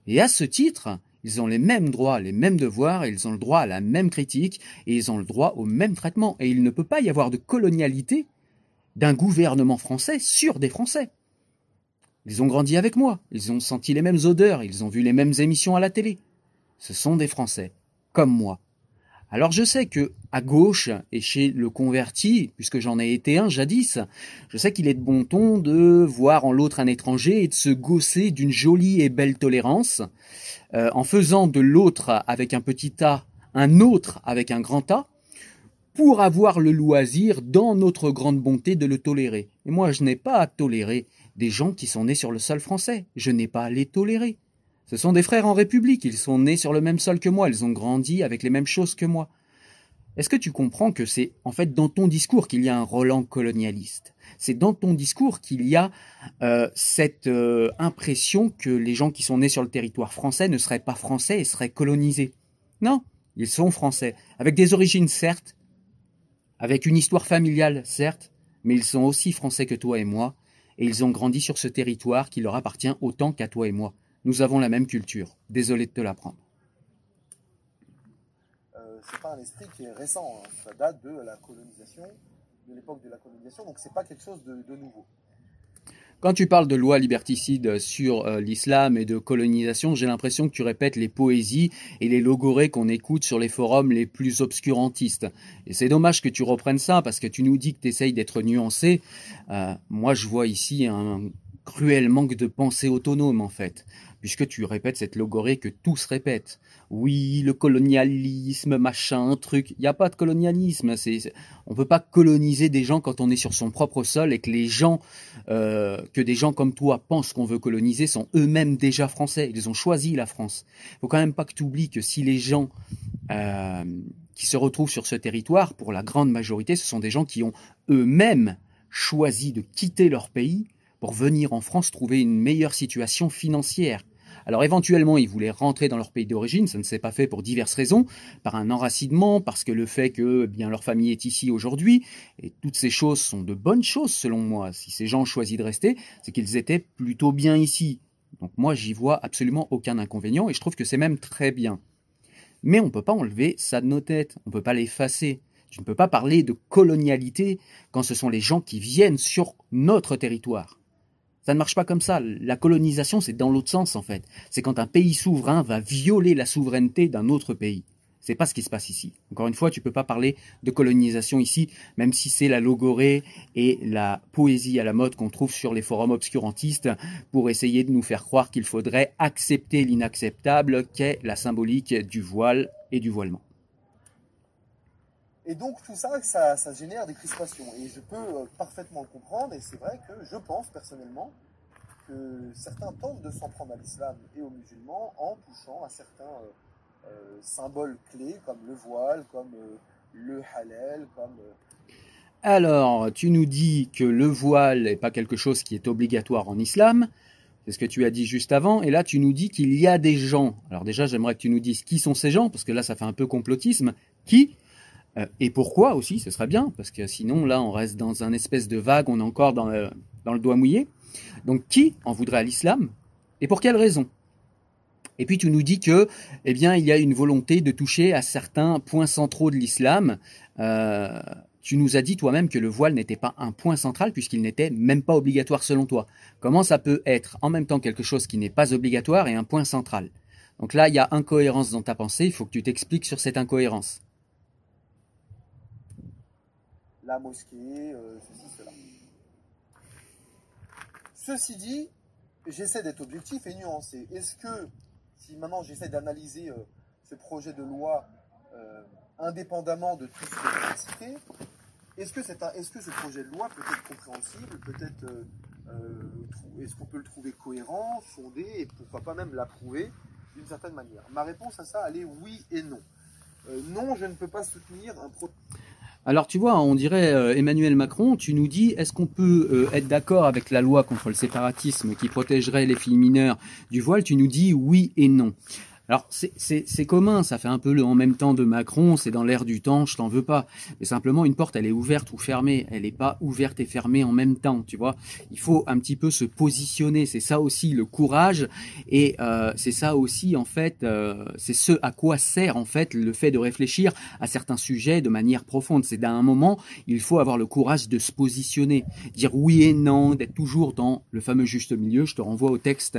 A: Et à ce titre, ils ont les mêmes droits, les mêmes devoirs, ils ont le droit à la même critique, et ils ont le droit au même traitement. Et il ne peut pas y avoir de colonialité d'un gouvernement français sur des Français. Ils ont grandi avec moi, ils ont senti les mêmes odeurs, ils ont vu les mêmes émissions à la télé. Ce sont des Français, comme moi. Alors je sais que à gauche et chez le converti, puisque j'en ai été un jadis, je sais qu'il est de bon ton de voir en l'autre un étranger et de se gausser d'une jolie et belle tolérance, euh, en faisant de l'autre avec un petit A un autre avec un grand A, pour avoir le loisir, dans notre grande bonté, de le tolérer. Et moi, je n'ai pas à tolérer des gens qui sont nés sur le sol français. Je n'ai pas à les tolérer. Ce sont des frères en République, ils sont nés sur le même sol que moi, ils ont grandi avec les mêmes choses que moi. Est-ce que tu comprends que c'est en fait dans ton discours qu'il y a un Roland colonialiste? C'est dans ton discours qu'il y a euh, cette euh, impression que les gens qui sont nés sur le territoire français ne seraient pas français et seraient colonisés. Non, ils sont français, avec des origines certes, avec une histoire familiale certes, mais ils sont aussi français que toi et moi, et ils ont grandi sur ce territoire qui leur appartient autant qu'à toi et moi. Nous avons la même culture. Désolé de te l'apprendre.
B: Euh, c'est pas un esprit qui est récent. Hein. Ça date de la colonisation, de l'époque de la colonisation, donc c'est pas quelque chose de, nouveau.
A: Quand tu parles de loi liberticide sur euh, l'islam et de colonisation, j'ai l'impression que tu répètes les poésies et les logorées qu'on écoute sur les forums les plus obscurantistes. Et c'est dommage que tu reprennes ça parce que tu nous dis que tu essayes d'être nuancé. Euh, moi, je vois ici un cruel manque de pensée autonome en fait puisque tu répètes cette logorée que tous répètent. Oui, le colonialisme, machin, truc. Il n'y a pas de colonialisme. C'est, on peut pas coloniser des gens quand on est sur son propre sol et que les gens, euh, que des gens comme toi pensent qu'on veut coloniser sont eux-mêmes déjà français. Ils ont choisi la France. Faut quand même pas que tu oublies que si les gens euh, qui se retrouvent sur ce territoire, pour la grande majorité, ce sont des gens qui ont eux-mêmes choisi de quitter leur pays pour venir en France trouver une meilleure situation financière. Alors éventuellement, ils voulaient rentrer dans leur pays d'origine, ça ne s'est pas fait pour diverses raisons, par un enracinement, parce que le fait que eh bien leur famille est ici aujourd'hui, et toutes ces choses sont de bonnes choses selon moi. Si ces gens ont choisi de rester, c'est qu'ils étaient plutôt bien ici. Donc moi, j'y vois absolument aucun inconvénient, et je trouve que c'est même très bien. Mais on ne peut pas enlever ça de nos têtes, on ne peut pas l'effacer. Tu ne peux pas parler de colonialité quand ce sont les gens qui viennent sur notre territoire. Ça ne marche pas comme ça. La colonisation, c'est dans l'autre sens, en fait. C'est quand un pays souverain va violer la souveraineté d'un autre pays. C'est pas ce qui se passe ici. Encore une fois, tu peux pas parler de colonisation ici, même si c'est la logorée et la poésie à la mode qu'on trouve sur les forums obscurantistes pour essayer de nous faire croire qu'il faudrait accepter l'inacceptable qu'est la symbolique du voile et du voilement.
B: Et donc tout ça, ça, génère des crispations. Et je peux euh, parfaitement le comprendre. Et c'est vrai que je pense personnellement que certains tentent de s'en prendre à l'islam et aux musulmans en touchant à certains euh, euh, symboles clés comme le voile, comme le halal, comme...
A: Alors, tu nous dis que le voile n'est pas quelque chose qui est obligatoire en islam. C'est ce que tu as dit juste avant. Et là, tu nous dis qu'il y a des gens. Alors déjà, j'aimerais que tu nous dises qui sont ces gens, parce que là, ça fait un peu complotisme. Qui et pourquoi aussi, ce serait bien, parce que sinon là on reste dans un espèce de vague, on est encore dans le, dans le doigt mouillé. Donc qui en voudrait à l'islam et pour quelle raison? Et puis tu nous dis que, eh bien, il y a une volonté de toucher à certains points centraux de l'islam. Euh, tu nous as dit toi-même que le voile n'était pas un point central puisqu'il n'était même pas obligatoire selon toi. Comment ça peut être en même temps quelque chose qui n'est pas obligatoire et un point central? Donc là, il y a incohérence dans ta pensée, il faut que tu t'expliques sur cette incohérence.
B: La mosquée, euh, ceci, cela. Ceci dit, j'essaie d'être objectif et nuancé. Est-ce que, si maintenant j'essaie d'analyser euh, ce projet de loi euh, indépendamment de tout ce que j'ai cité, est-ce que, est est que, ce projet de loi peut être compréhensible, peut-être est-ce qu'on peut le trouver cohérent, fondé et pourquoi pas même l'approuver d'une certaine manière? Ma réponse à ça, elle est oui et non. non, je ne peux pas soutenir un projet
A: alors tu vois, on dirait euh, Emmanuel Macron, tu nous dis, est-ce qu'on peut euh, être d'accord avec la loi contre le séparatisme qui protégerait les filles mineures du voile? Tu nous dis oui et non. Alors c'est commun, ça fait un peu le en même temps de Macron, c'est dans l'air du temps, je t'en veux pas. Mais simplement une porte, elle est ouverte ou fermée, elle n'est pas ouverte et fermée en même temps, tu vois. Il faut un petit peu se positionner, c'est ça aussi le courage et euh, c'est ça aussi en fait, euh, c'est ce à quoi sert en fait le fait de réfléchir à certains sujets de manière profonde. C'est d'un moment, il faut avoir le courage de se positionner, dire oui et non, d'être toujours dans le fameux juste milieu. Je te renvoie au texte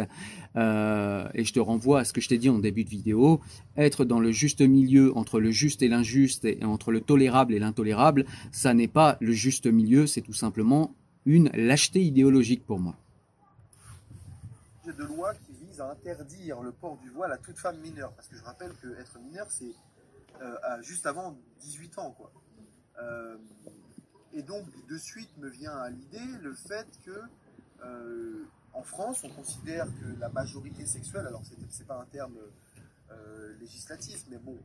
A: euh, et je te renvoie à ce que je t'ai dit en début de vidéo, être dans le juste milieu entre le juste et l'injuste et entre le tolérable et l'intolérable, ça n'est pas le juste milieu, c'est tout simplement une lâcheté idéologique pour moi.
B: De loi qui vise à interdire le port du voile à toute femme mineure, parce que je rappelle que être mineur, c'est euh, juste avant 18 ans, quoi. Euh, et donc, de suite me vient à l'idée le fait que euh, en France, on considère que la majorité sexuelle, alors c'est pas un terme euh, législatif, mais bon,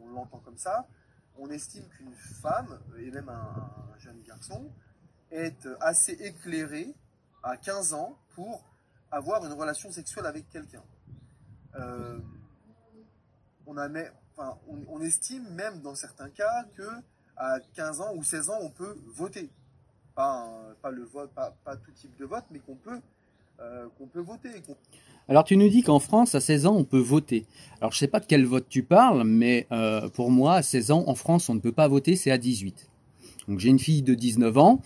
B: on, l'entend comme ça, on estime qu'une femme, et même un, jeune garçon, est assez éclairé à 15 ans pour avoir une relation sexuelle avec quelqu'un. Euh, on, on, estime même dans certains cas que à 15 ans ou 16 ans, on peut voter pas, le vote, pas, tout type de vote, mais qu'on peut, euh, qu'on peut voter.
A: Alors tu nous dis qu'en France, à 16 ans, on peut voter. Alors je sais pas de quel vote tu parles, mais euh, pour moi, à 16 ans, en France, on ne peut pas voter, c'est à 18. Donc j'ai une fille de 19 ans.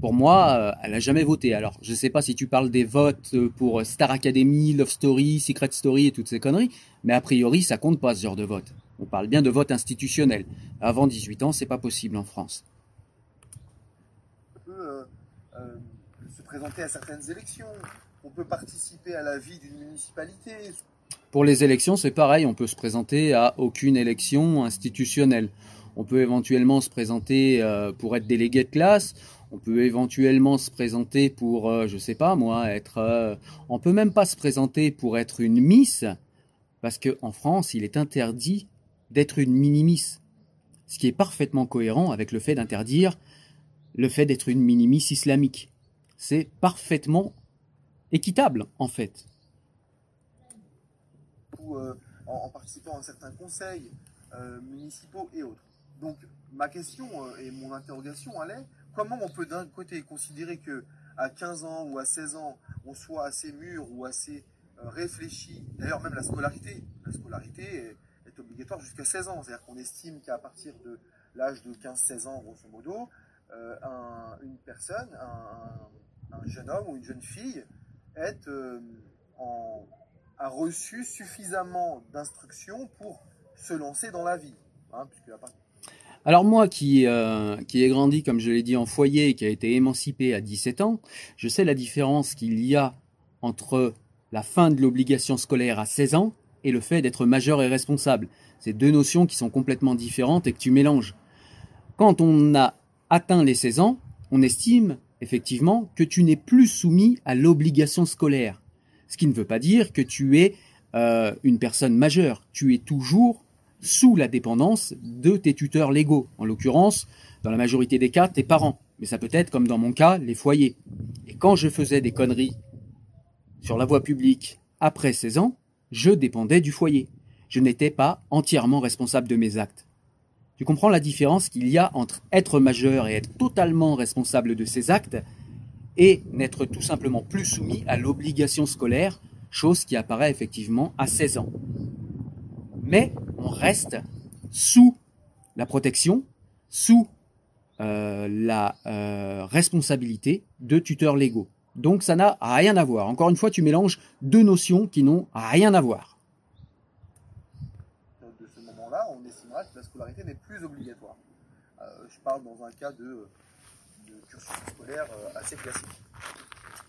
A: Pour moi, euh, elle n'a jamais voté. Alors, je ne sais pas si tu parles des votes pour Star Academy, Love Story, Secret Story et toutes ces conneries, mais a priori, ça compte pas ce genre de vote. On parle bien de vote institutionnel. Avant 18 ans, c'est pas possible en France.
B: Euh, se présenter à certaines élections, on peut participer à la vie d'une municipalité.
A: Pour les élections, c'est pareil, on peut se présenter à aucune élection institutionnelle. On peut éventuellement se présenter euh, pour être délégué de classe. On peut éventuellement se présenter pour, je euh, je sais pas moi, être. on peut même pas se présenter pour être une Miss, parce qu'en France, il est interdit d'être une mini-Miss. Ce qui est parfaitement cohérent avec le fait d'interdire le fait d'être une minimis islamique. C'est parfaitement équitable, en fait.
B: Ou euh, en, participant à certains conseils euh, municipaux et autres. Donc, ma question euh, et mon interrogation, est comment on peut d'un côté considérer que à 15 ans ou à 16 ans, on soit assez mûr ou assez réfléchi, d'ailleurs même la scolarité, la scolarité est, est obligatoire jusqu'à 16 ans, c'est-à-dire qu'on estime qu'à partir de l'âge de 15-16 ans, grosso modo, euh, une personne, un, jeune homme ou une jeune fille, euh, a reçu suffisamment d'instructions pour se lancer dans la vie. Hein,
A: alors moi qui, euh, qui ai grandi, comme je l'ai dit, en foyer et qui a été émancipé à 17 ans, je sais la différence qu'il y a entre la fin de l'obligation scolaire à 16 ans et le fait d'être majeur et responsable. C'est deux notions qui sont complètement différentes et que tu mélanges. Quand on a atteint les 16 ans, on estime effectivement que tu n'es plus soumis à l'obligation scolaire. Ce qui ne veut pas dire que tu es euh, une personne majeure. Tu es toujours sous la dépendance de tes tuteurs légaux. En l'occurrence, dans la majorité des cas, tes parents. Mais ça peut être, comme dans mon cas, les foyers. Et quand je faisais des conneries sur la voie publique après 16 ans, je dépendais du foyer. Je n'étais pas entièrement responsable de mes actes. Tu comprends la différence qu'il y a entre être majeur et être totalement responsable de ses actes et n'être tout simplement plus soumis à l'obligation scolaire, chose qui apparaît effectivement à 16 ans. Mais on reste sous la protection, sous euh, la euh, responsabilité de tuteurs légaux. Donc ça n'a rien à voir. Encore une fois, tu mélanges deux notions qui n'ont rien à voir.
B: De ce moment-là, on estimera que la scolarité n'est plus obligatoire. Euh, je parle dans un cas de, cursus scolaire assez classique.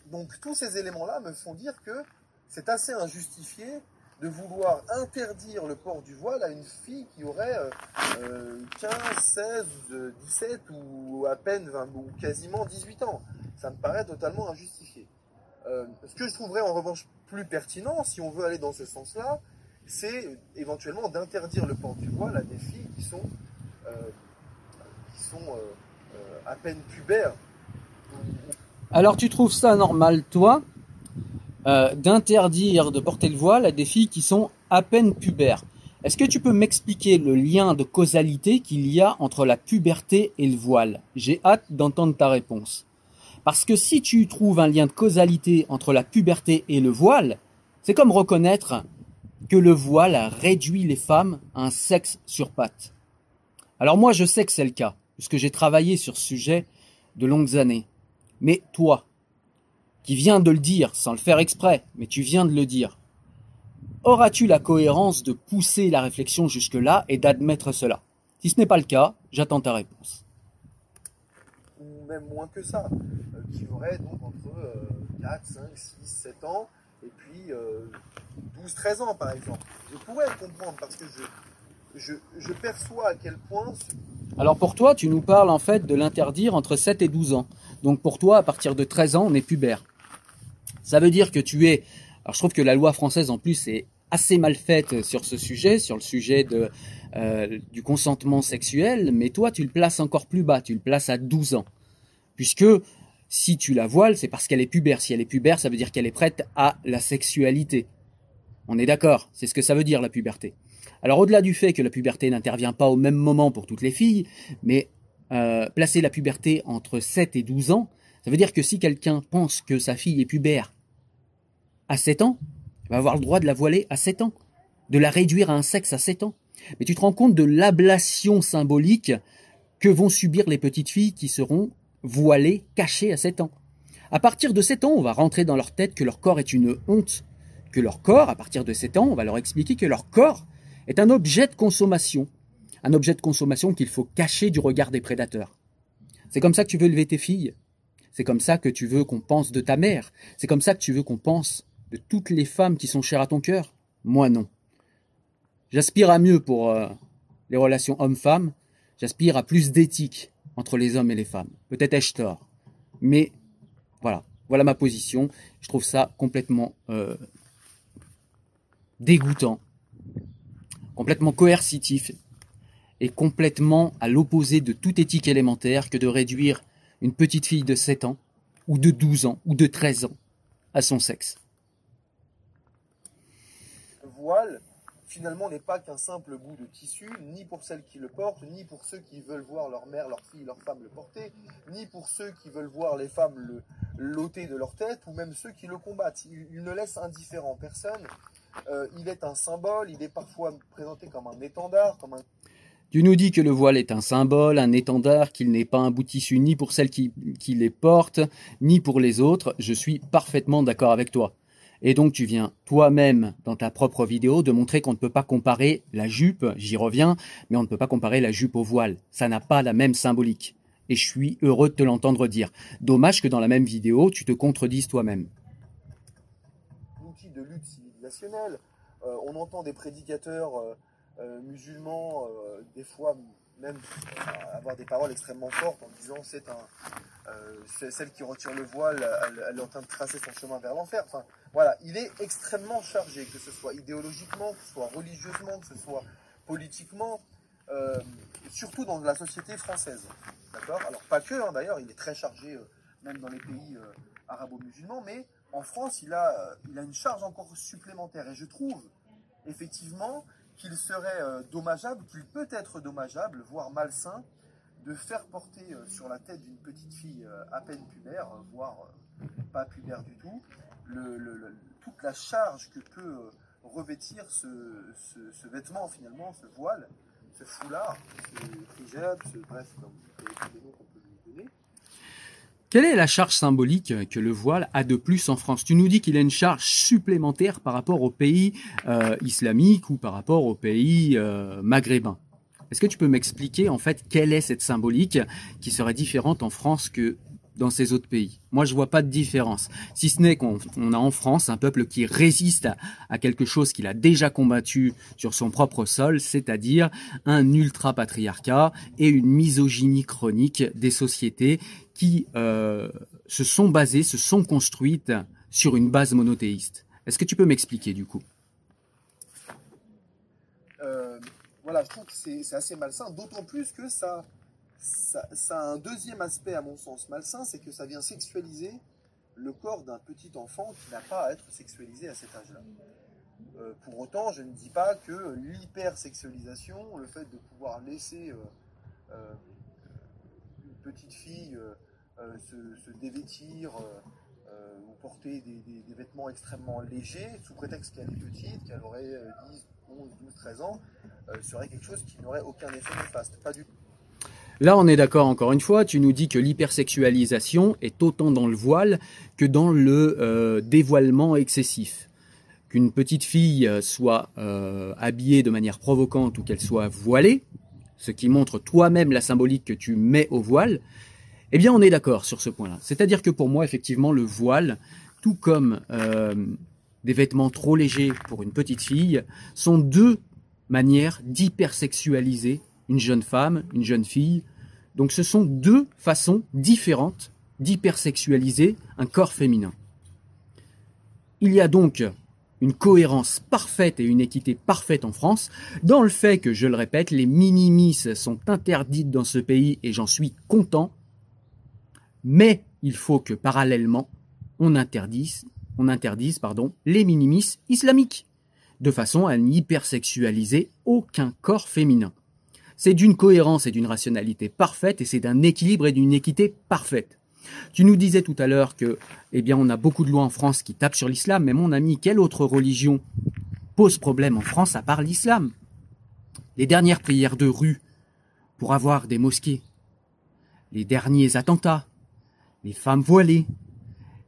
B: Donc tous ces éléments-là me font dire que c'est assez injustifié de vouloir interdire le port du voile à une fille qui aurait 15, 16, 17 ou à peine 20, ou quasiment 18 ans. Ça me paraît totalement injustifié. Euh, ce que je trouverais en revanche plus pertinent, si on veut aller dans ce sens-là, c'est éventuellement d'interdire le port du voile à des filles qui sont, euh, euh, à peine pubères.
A: Alors tu trouves ça normal, toi, euh, d'interdire de porter le voile à des filles qui sont à peine pubères. Est-ce que tu peux m'expliquer le lien de causalité qu'il y a entre la puberté et le voile? J'ai hâte d'entendre ta réponse. Parce que si tu trouves un lien de causalité entre la puberté et le voile, c'est comme reconnaître que le voile réduit les femmes à un sexe sur pattes. Alors moi je sais que c'est le cas, puisque j'ai travaillé sur ce sujet de longues années. Mais toi, qui vient de le dire sans le faire exprès, mais tu viens de le dire. Auras-tu la cohérence de pousser la réflexion jusque-là et d'admettre cela? Si ce n'est pas le cas, j'attends ta réponse.
B: Ou même moins que ça, euh, qui aurait donc entre 4, 5, 6, 7 ans, et puis 12, euh, 13 ans par exemple. Je pourrais le comprendre parce que je, perçois à quel point...
A: Alors pour toi, tu nous parles en fait de l'interdire entre 7 et 12 ans. Donc pour toi, à partir de 13 ans, on est pubère. Ça veut dire que tu es. Alors je trouve que la loi française en plus est assez mal faite sur ce sujet, sur le sujet euh, du consentement sexuel, mais toi tu le places encore plus bas, tu le places à 12 ans. Puisque si tu la voiles, c'est parce qu'elle est pubère. Si elle est pubère, ça veut dire qu'elle est prête à la sexualité. On est d'accord, c'est ce que ça veut dire la puberté. Alors au-delà du fait que la puberté n'intervient pas au même moment pour toutes les filles, mais euh, placer la puberté entre 7 et 12 ans, ça veut dire que si quelqu'un pense que sa fille est pubère à 7 ans, il va avoir le droit de la voiler à 7 ans, de la réduire à un sexe à 7 ans. Mais tu te rends compte de l'ablation symbolique que vont subir les petites filles qui seront voilées, cachées à 7 ans. À partir de 7 ans, on va rentrer dans leur tête que leur corps est une honte, que leur corps, à partir de 7 ans, on va leur expliquer que leur corps est un objet de consommation, un objet de consommation qu'il faut cacher du regard des prédateurs. C'est comme ça que tu veux élever tes filles. C'est comme ça que tu veux qu'on pense de ta mère. C'est comme ça que tu veux qu'on pense de toutes les femmes qui sont chères à ton cœur Moi non. J'aspire à mieux pour euh, les relations hommes-femmes. J'aspire à plus d'éthique entre les hommes et les femmes. Peut-être ai-je tort. Mais voilà, voilà ma position. Je trouve ça complètement euh, dégoûtant, complètement coercitif et complètement à l'opposé de toute éthique élémentaire que de réduire une petite fille de 7 ans, ou de 12 ans, ou de 13 ans à son sexe
B: voile, finalement, n'est pas qu'un simple bout de tissu, ni pour celles qui le portent, ni pour ceux qui veulent voir leur mère, leur fille, leur femme le porter, ni pour ceux qui veulent voir les femmes le l'ôter de leur tête, ou même ceux qui le combattent. Il, ne laisse indifférent personne. Euh, il est un symbole, il est parfois présenté comme un étendard, comme un
A: tu nous dis que le voile est un symbole, un étendard, qu'il n'est pas un bout de tissu ni pour celles qui, qui les portent, ni pour les autres. Je suis parfaitement d'accord avec toi. Et donc tu viens toi-même dans ta propre vidéo de montrer qu'on ne peut pas comparer la jupe, j'y reviens, mais on ne peut pas comparer la jupe au voile. Ça n'a pas la même symbolique. Et je suis heureux de te l'entendre dire. Dommage que dans la même vidéo, tu te contredises toi-même.
B: Outil de lutte civilisationnelle. Euh, on entend des prédicateurs euh, euh, musulmans, des fois même avoir des paroles extrêmement fortes en disant c'est un euh, celle qui retire le voile, elle, est en train de tracer son chemin vers l'enfer. Enfin, voilà, il est extrêmement chargé, que ce soit idéologiquement, que ce soit religieusement, que ce soit politiquement, euh, surtout dans la société française. D'accord? Alors pas que, hein, d'ailleurs, il est très chargé euh, même dans les pays arabo-musulmans, mais en France, il a, il a une charge encore supplémentaire. Et je trouve effectivement qu'il serait euh, dommageable, qu'il peut être dommageable, voire malsain, de faire porter euh, sur la tête d'une petite fille euh, à peine pubère, voire pas pubère du tout, toute la charge que peut revêtir ce, vêtement finalement, ce voile, ce foulard, ce hijab, ce bref, comme qu'on peut lui donner.
A: Quelle est la charge symbolique que le voile a de plus en France? Tu nous dis qu'il a une charge supplémentaire par rapport aux pays euh, islamiques ou par rapport aux pays euh, maghrébins. Est-ce que tu peux m'expliquer en fait quelle est cette symbolique qui serait différente en France que dans ces autres pays. Moi, je vois pas de différence. Si ce n'est qu'on a en France un peuple qui résiste à, quelque chose qu'il a déjà combattu sur son propre sol, c'est-à-dire un ultra-patriarcat et une misogynie chronique des sociétés qui euh, se sont basées, se sont construites sur une base monothéiste. Est-ce que tu peux m'expliquer du coup?
B: Euh, Voilà, je trouve que c'est assez malsain, d'autant plus que ça ça, a un deuxième aspect, à mon sens, malsain, c'est que ça vient sexualiser le corps d'un petit enfant qui n'a pas à être sexualisé à cet âge-là. Euh, pour autant, je ne dis pas que l'hypersexualisation, le fait de pouvoir laisser euh, euh, une petite fille se, dévêtir ou porter des, des, vêtements extrêmement légers, sous prétexte qu'elle est petite, qu'elle aurait 10, 11, 12, 13 ans, serait quelque chose qui n'aurait aucun effet néfaste. Pas du tout.
A: Là, on est d'accord encore une fois, tu nous dis que l'hypersexualisation est autant dans le voile que dans le euh, dévoilement excessif. Qu'une petite fille soit euh, habillée de manière provocante ou qu'elle soit voilée, ce qui montre toi-même la symbolique que tu mets au voile, eh bien on est d'accord sur ce point-là. C'est-à-dire que pour moi, effectivement, le voile, tout comme euh, des vêtements trop légers pour une petite fille, sont deux manières d'hypersexualiser une jeune femme, une jeune fille. Donc ce sont deux façons différentes d'hypersexualiser un corps féminin. Il y a donc une cohérence parfaite et une équité parfaite en France, dans le fait que, je le répète, les minimis sont interdites dans ce pays et j'en suis content, mais il faut que parallèlement, on interdise, les minimis islamiques, de façon à n'hypersexualiser aucun corps féminin. C'est d'une cohérence et d'une rationalité parfaite et c'est d'un équilibre et d'une équité parfaite. Tu nous disais tout à l'heure que, eh bien, on a beaucoup de lois en France qui tapent sur l'islam, mais mon ami, quelle autre religion pose problème en France à part l'islam? Les dernières prières de rue pour avoir des mosquées, les derniers attentats, les femmes voilées,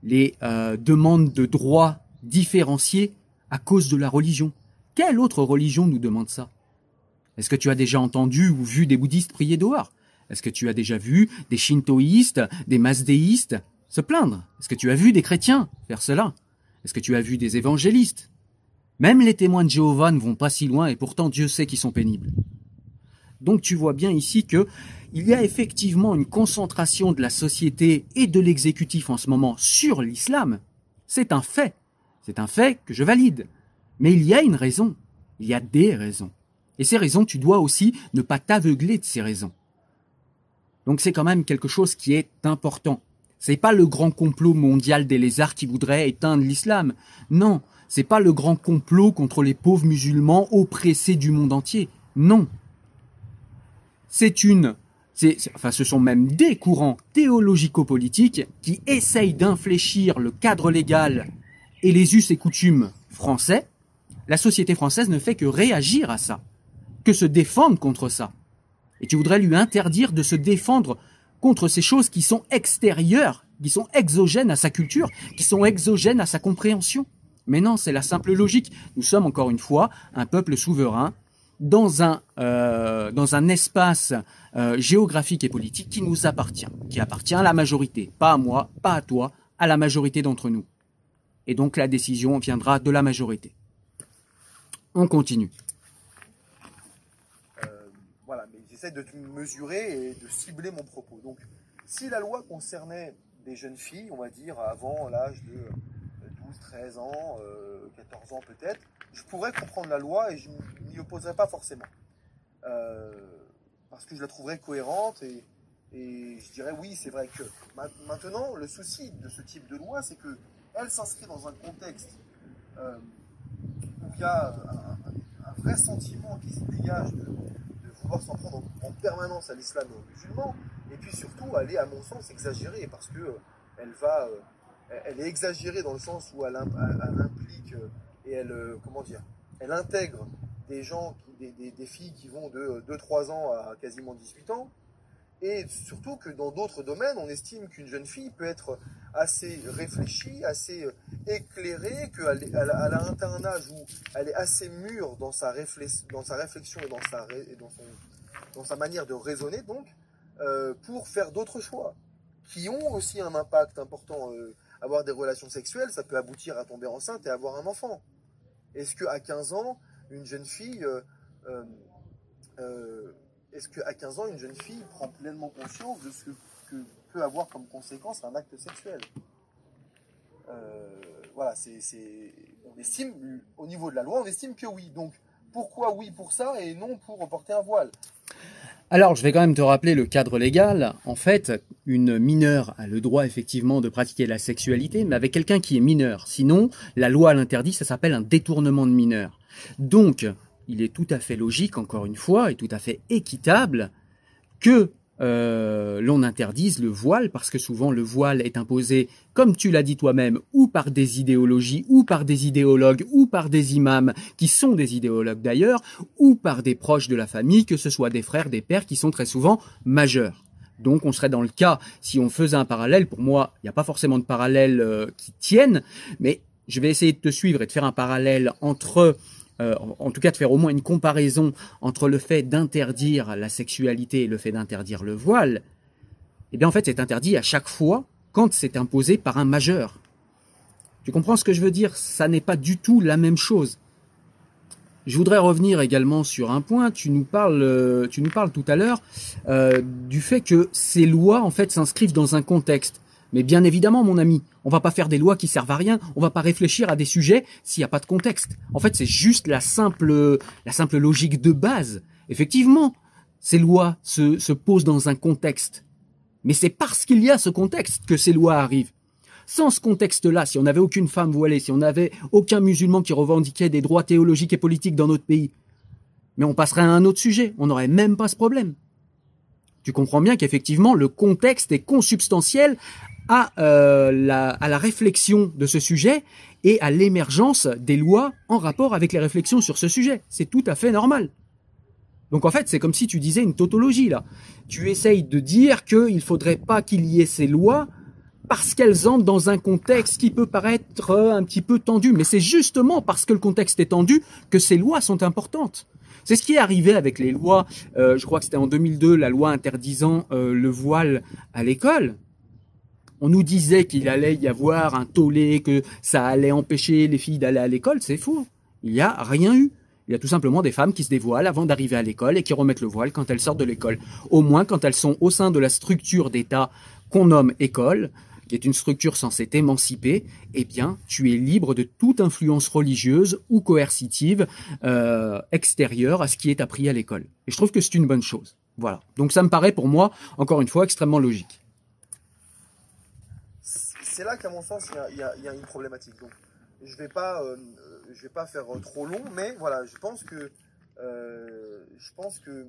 A: les euh, demandes de droits différenciés à cause de la religion. Quelle autre religion nous demande ça? Est-ce que tu as déjà entendu ou vu des bouddhistes prier dehors? Est-ce que tu as déjà vu des shintoïstes, des masdéistes se plaindre? Est-ce que tu as vu des chrétiens faire cela? Est-ce que tu as vu des évangélistes? Même les témoins de Jéhovah ne vont pas si loin et pourtant Dieu sait qu'ils sont pénibles. Donc tu vois bien ici que il y a effectivement une concentration de la société et de l'exécutif en ce moment sur l'islam. C'est un fait. C'est un fait que je valide. Mais il y a une raison. Il y a des raisons. Et ces raisons, tu dois aussi ne pas t'aveugler de ces raisons. Donc c'est quand même quelque chose qui est important. C'est pas le grand complot mondial des lézards qui voudrait éteindre l'islam. Non, c'est pas le grand complot contre les pauvres musulmans oppressés du monde entier. Non. C'est une enfin, ce sont même des courants théologico-politiques qui essayent d'infléchir le cadre légal et les us et coutumes français. La société française ne fait que réagir à ça que se défendre contre ça. Et tu voudrais lui interdire de se défendre contre ces choses qui sont extérieures, qui sont exogènes à sa culture, qui sont exogènes à sa compréhension. Mais non, c'est la simple logique. Nous sommes encore une fois un peuple souverain dans un, euh, dans un espace euh, géographique et politique qui nous appartient, qui appartient à la majorité, pas à moi, pas à toi, à la majorité d'entre nous. Et donc la décision viendra de la majorité. On continue.
B: J'essaie de mesurer et de cibler mon propos. Donc, si la loi concernait des jeunes filles, on va dire avant l'âge de 12, 13 ans, 14 euh, ans peut-être, je pourrais comprendre la loi et je n'y opposerais pas forcément. Euh, parce que je la trouverais cohérente et, je dirais oui, c'est vrai que maintenant, le souci de ce type de loi, c'est que elle s'inscrit dans un contexte euh, où il y a un, vrai sentiment qui se dégage de, vouloir s'en prendre en, permanence à l'islam et aux musulmans, et puis surtout, elle est, à mon sens, exagérée, parce que euh, elle va, euh, elle est exagérée dans le sens où elle, implique et elle, comment dire, elle intègre des gens, des, filles qui vont de 2-3 ans à quasiment 18 ans, et surtout que dans d'autres domaines, on estime qu'une jeune fille peut être assez réfléchie, assez euh, éclairée, qu'elle elle, a atteint un âge où elle est assez mûre dans sa, dans sa réflexion et dans sa, dans sa manière de raisonner, donc, euh, pour faire d'autres choix, qui ont aussi un impact important. Euh, avoir des relations sexuelles, ça peut aboutir à tomber enceinte et avoir un enfant. Est-ce qu'à 15 ans, une jeune fille est-ce qu'à 15 ans, une jeune fille prend pleinement conscience de ce que peut avoir comme conséquence un acte sexuel? Euh, Voilà, c'est, on estime, au niveau de la loi, on estime que oui. Donc, pourquoi oui pour ça et non pour porter un voile?
A: Alors, je vais quand même te rappeler le cadre légal. En fait, une mineure a le droit effectivement de pratiquer la sexualité, mais avec quelqu'un qui est mineur. Sinon, la loi l'interdit, ça s'appelle un détournement de mineur. Donc, il est tout à fait logique, encore une fois, et tout à fait équitable que euh, l'on interdise le voile, parce que souvent le voile est imposé, comme tu l'as dit toi-même, ou par des idéologies, ou par des idéologues, ou par des imams, qui sont des idéologues d'ailleurs, ou par des proches de la famille, que ce soit des frères, des pères, qui sont très souvent majeurs. Donc on serait dans le cas, si on faisait un parallèle, pour moi, il n'y a pas forcément de parallèle euh, qui tienne, mais je vais essayer de te suivre et de faire un parallèle entre euh, en tout cas de faire au moins une comparaison entre le fait d'interdire la sexualité et le fait d'interdire le voile, eh bien en fait c'est interdit à chaque fois quand c'est imposé par un majeur. Tu comprends ce que je veux dire? Ça n'est pas du tout la même chose. Je voudrais revenir également sur un point. Tu nous parles, euh, tu nous parles tout à l'heure euh, du fait que ces lois en fait s'inscrivent dans un contexte. Mais bien évidemment, mon ami, on va pas faire des lois qui servent à rien. On va pas réfléchir à des sujets s'il n'y a pas de contexte. En fait, c'est juste la simple, la simple logique de base. Effectivement, ces lois se, se posent dans un contexte. Mais c'est parce qu'il y a ce contexte que ces lois arrivent. Sans ce contexte-là, si on n'avait aucune femme voilée, si on n'avait aucun musulman qui revendiquait des droits théologiques et politiques dans notre pays, mais on passerait à un autre sujet, on n'aurait même pas ce problème. Tu comprends bien qu'effectivement, le contexte est consubstantiel à, euh, la, à la réflexion de ce sujet et à l'émergence des lois en rapport avec les réflexions sur ce sujet. C'est tout à fait normal. Donc en fait, c'est comme si tu disais une tautologie là. Tu essayes de dire qu'il ne faudrait pas qu'il y ait ces lois parce qu'elles entrent dans un contexte qui peut paraître un petit peu tendu. Mais c'est justement parce que le contexte est tendu que ces lois sont importantes. C'est ce qui est arrivé avec les lois, euh, je crois que c'était en 2002, la loi interdisant euh, le voile à l'école. On nous disait qu'il allait y avoir un tollé, que ça allait empêcher les filles d'aller à l'école. C'est faux. Il n'y a rien eu. Il y a tout simplement des femmes qui se dévoilent avant d'arriver à l'école et qui remettent le voile quand elles sortent de l'école. Au moins quand elles sont au sein de la structure d'État qu'on nomme école, qui est une structure censée t'émanciper, eh bien, tu es libre de toute influence religieuse ou coercitive euh, extérieure à ce qui est appris à l'école. Et je trouve que c'est une bonne chose. Voilà. Donc ça me paraît pour moi, encore une fois, extrêmement logique
B: c'est là qu'à mon sens, il y, a, une problématique. Donc, je ne vais, pas, euh, vais pas faire trop long, mais voilà, je pense que, euh, je pense que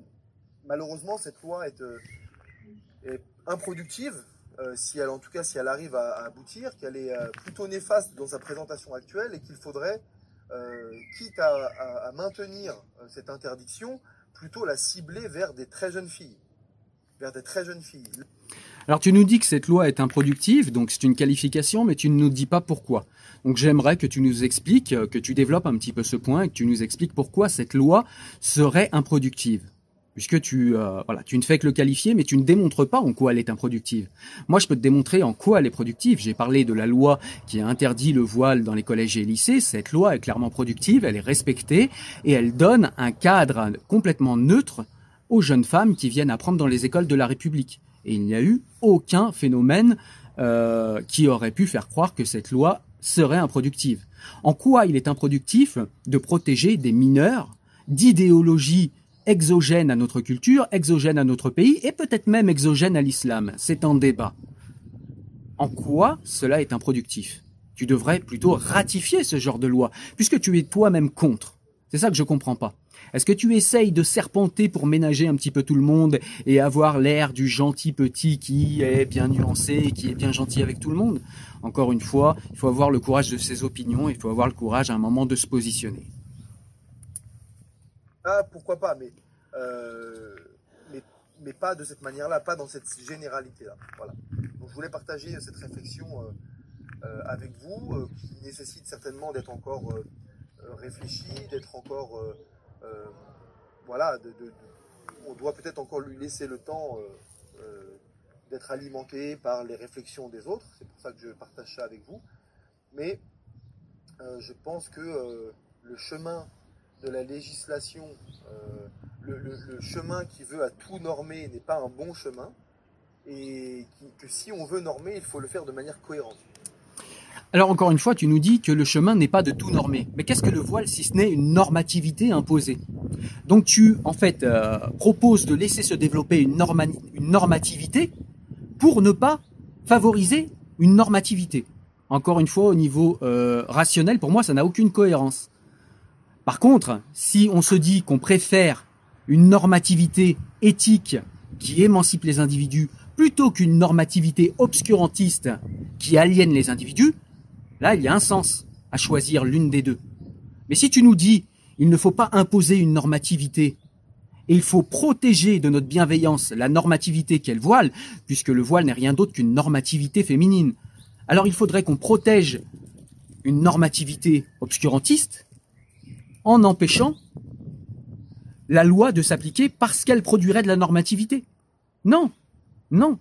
B: malheureusement, cette loi est, euh, improductive, si elle, en tout cas, si elle arrive à, aboutir, qu'elle est plutôt néfaste dans sa présentation actuelle et qu'il faudrait, quitte à, maintenir cette interdiction, plutôt la cibler vers des très jeunes filles. Vers des très jeunes filles.
A: Alors tu nous dis que cette loi est improductive, donc c'est une qualification, mais tu ne nous dis pas pourquoi. Donc j'aimerais que tu nous expliques, euh, que tu développes un petit peu ce point et que tu nous expliques pourquoi cette loi serait improductive. Puisque tu, euh, voilà, tu ne fais que le qualifier, mais tu ne démontres pas en quoi elle est improductive. Moi, je peux te démontrer en quoi elle est productive. J'ai parlé de la loi qui a interdit le voile dans les collèges et lycées. Cette loi est clairement productive, elle est respectée et elle donne un cadre complètement neutre aux jeunes femmes qui viennent apprendre dans les écoles de la République. Et il n'y a eu aucun phénomène euh, qui aurait pu faire croire que cette loi serait improductive. En quoi il est improductif de protéger des mineurs d'idéologies exogènes à notre culture, exogènes à notre pays et peut-être même exogènes à l'islam? C'est un débat. En quoi cela est improductif? Tu devrais plutôt ratifier ce genre de loi, puisque tu es toi-même contre. C'est ça que je comprends pas. Est-ce que tu essayes de serpenter pour ménager un petit peu tout le monde et avoir l'air du gentil petit qui est bien nuancé et qui est bien gentil avec tout le monde? Encore une fois, il faut avoir le courage de ses opinions, il faut avoir le courage à un moment de se positionner.
B: Ah, pourquoi pas, mais, euh, mais, pas de cette manière-là, pas dans cette généralité-là. Voilà. Donc je voulais partager cette réflexion euh, euh, avec vous, qui nécessite certainement d'être encore réfléchi, d'être encore euh, voilà, on doit peut-être encore lui laisser le temps euh, euh, d'être alimenté par les réflexions des autres. C'est pour ça que je partage ça avec vous. Mais je pense que le chemin de la législation, le, chemin qui veut à tout normer n'est pas un bon chemin, et que si on veut normer, il faut le faire de manière cohérente.
A: Alors encore une fois, tu nous dis que le chemin n'est pas de tout normer. Mais qu'est-ce que le voile si ce n'est une normativité imposée? Donc tu, en fait, euh, proposes de laisser se développer une, normativité pour ne pas favoriser une normativité. Encore une fois, au niveau euh, rationnel, pour moi, ça n'a aucune cohérence. Par contre, si on se dit qu'on préfère une normativité éthique qui émancipe les individus plutôt qu'une normativité obscurantiste qui aliène les individus, Là, il y a un sens à choisir l'une des deux. Mais si tu nous dis, il ne faut pas imposer une normativité, et il faut protéger de notre bienveillance la normativité qu'elle voile, puisque le voile n'est rien d'autre qu'une normativité féminine, alors il faudrait qu'on protège une normativité obscurantiste en empêchant la loi de s'appliquer parce qu'elle produirait de la normativité. Non, non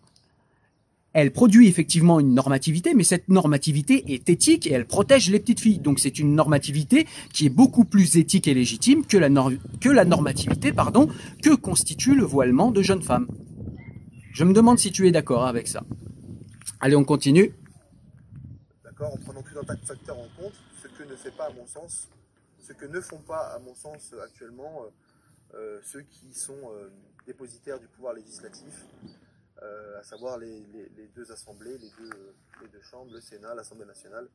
A: elle produit effectivement une normativité, mais cette normativité est éthique et elle protège les petites filles. Donc c'est une normativité qui est beaucoup plus éthique et légitime que la, normativité que constitue le voilement de jeunes femmes. Je me demande si tu es d'accord avec ça. Allez, on continue.
B: D'accord, en prenant tout un tas de facteurs en compte, ce que ne fait pas à mon sens, ce que ne font pas à mon sens actuellement euh, euh, ceux qui sont euh, dépositaires du pouvoir législatif, à savoir les, deux assemblées, les deux, chambres, le Sénat, l'Assemblée nationale.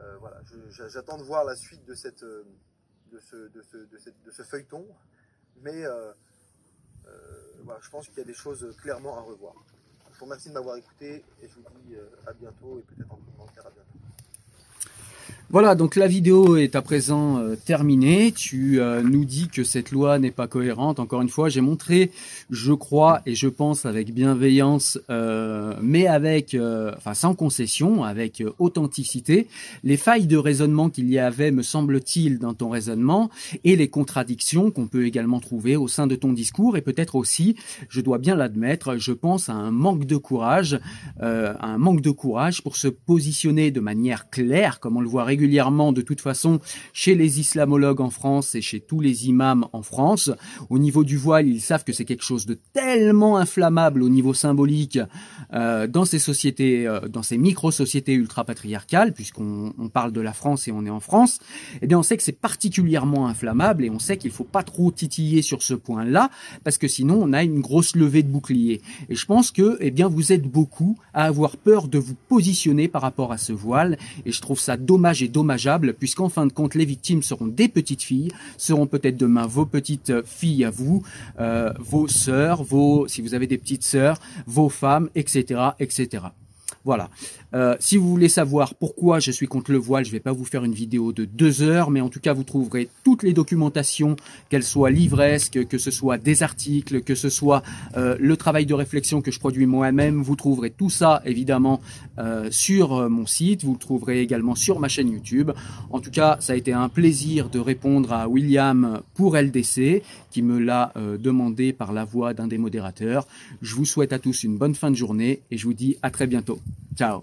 B: Euh, voilà, j'attends de voir la suite de, cette, euh, de, ce, feuilleton, mais je pense qu'il y a des choses clairement à revoir. Je vous remercie de m'avoir écouté et je vous dis à bientôt et peut-être en commentaire à bientôt.
A: Voilà, donc la vidéo est à présent euh, terminée. Tu euh, nous dis que cette loi n'est pas cohérente. Encore une fois, j'ai montré, je crois et je pense avec bienveillance, euh, mais avec, enfin sans concession, avec authenticité, les failles de raisonnement qu'il y avait, me semble-t-il, dans ton raisonnement et les contradictions qu'on peut également trouver au sein de ton discours et peut-être aussi, je dois bien l'admettre, je pense à un manque de courage, un manque de courage pour se positionner de manière claire, comme on le voit régulièrement de toute façon chez les islamologues en France et chez tous les imams en France. Au niveau du voile, ils savent que c'est quelque chose de tellement inflammable au niveau symbolique euh, dans ces sociétés, euh, dans ces micro-sociétés ultra-patriarcales, puisqu'on parle de la France et on est en France. Eh bien, on sait que c'est particulièrement inflammable et on sait qu'il faut pas trop titiller sur ce point-là, parce que sinon on a une grosse levée de bouclier. Et je pense que, eh bien, vous êtes beaucoup à avoir peur de vous positionner par rapport à ce voile, et je trouve ça dommage dommageable, puisqu'en fin de compte, les victimes seront des petites filles, seront peut-être demain vos petites filles à vous, euh, vos sœurs, vos, si vous avez des petites sœurs, vos femmes, etc., etc. Voilà. Euh, si vous voulez savoir pourquoi je suis contre le voile, je ne vais pas vous faire une vidéo de deux heures, mais en tout cas, vous trouverez toutes les documentations, qu'elles soient livresques, que ce soit des articles, que ce soit euh, le travail de réflexion que je produis moi-même. Vous trouverez tout ça, évidemment, euh, sur mon site. Vous le trouverez également sur ma chaîne YouTube. En tout cas, ça a été un plaisir de répondre à William pour LDC, qui me l'a demandé par la voix d'un des modérateurs. Je vous souhaite à tous une bonne fin de journée et je vous dis à très bientôt. Ciao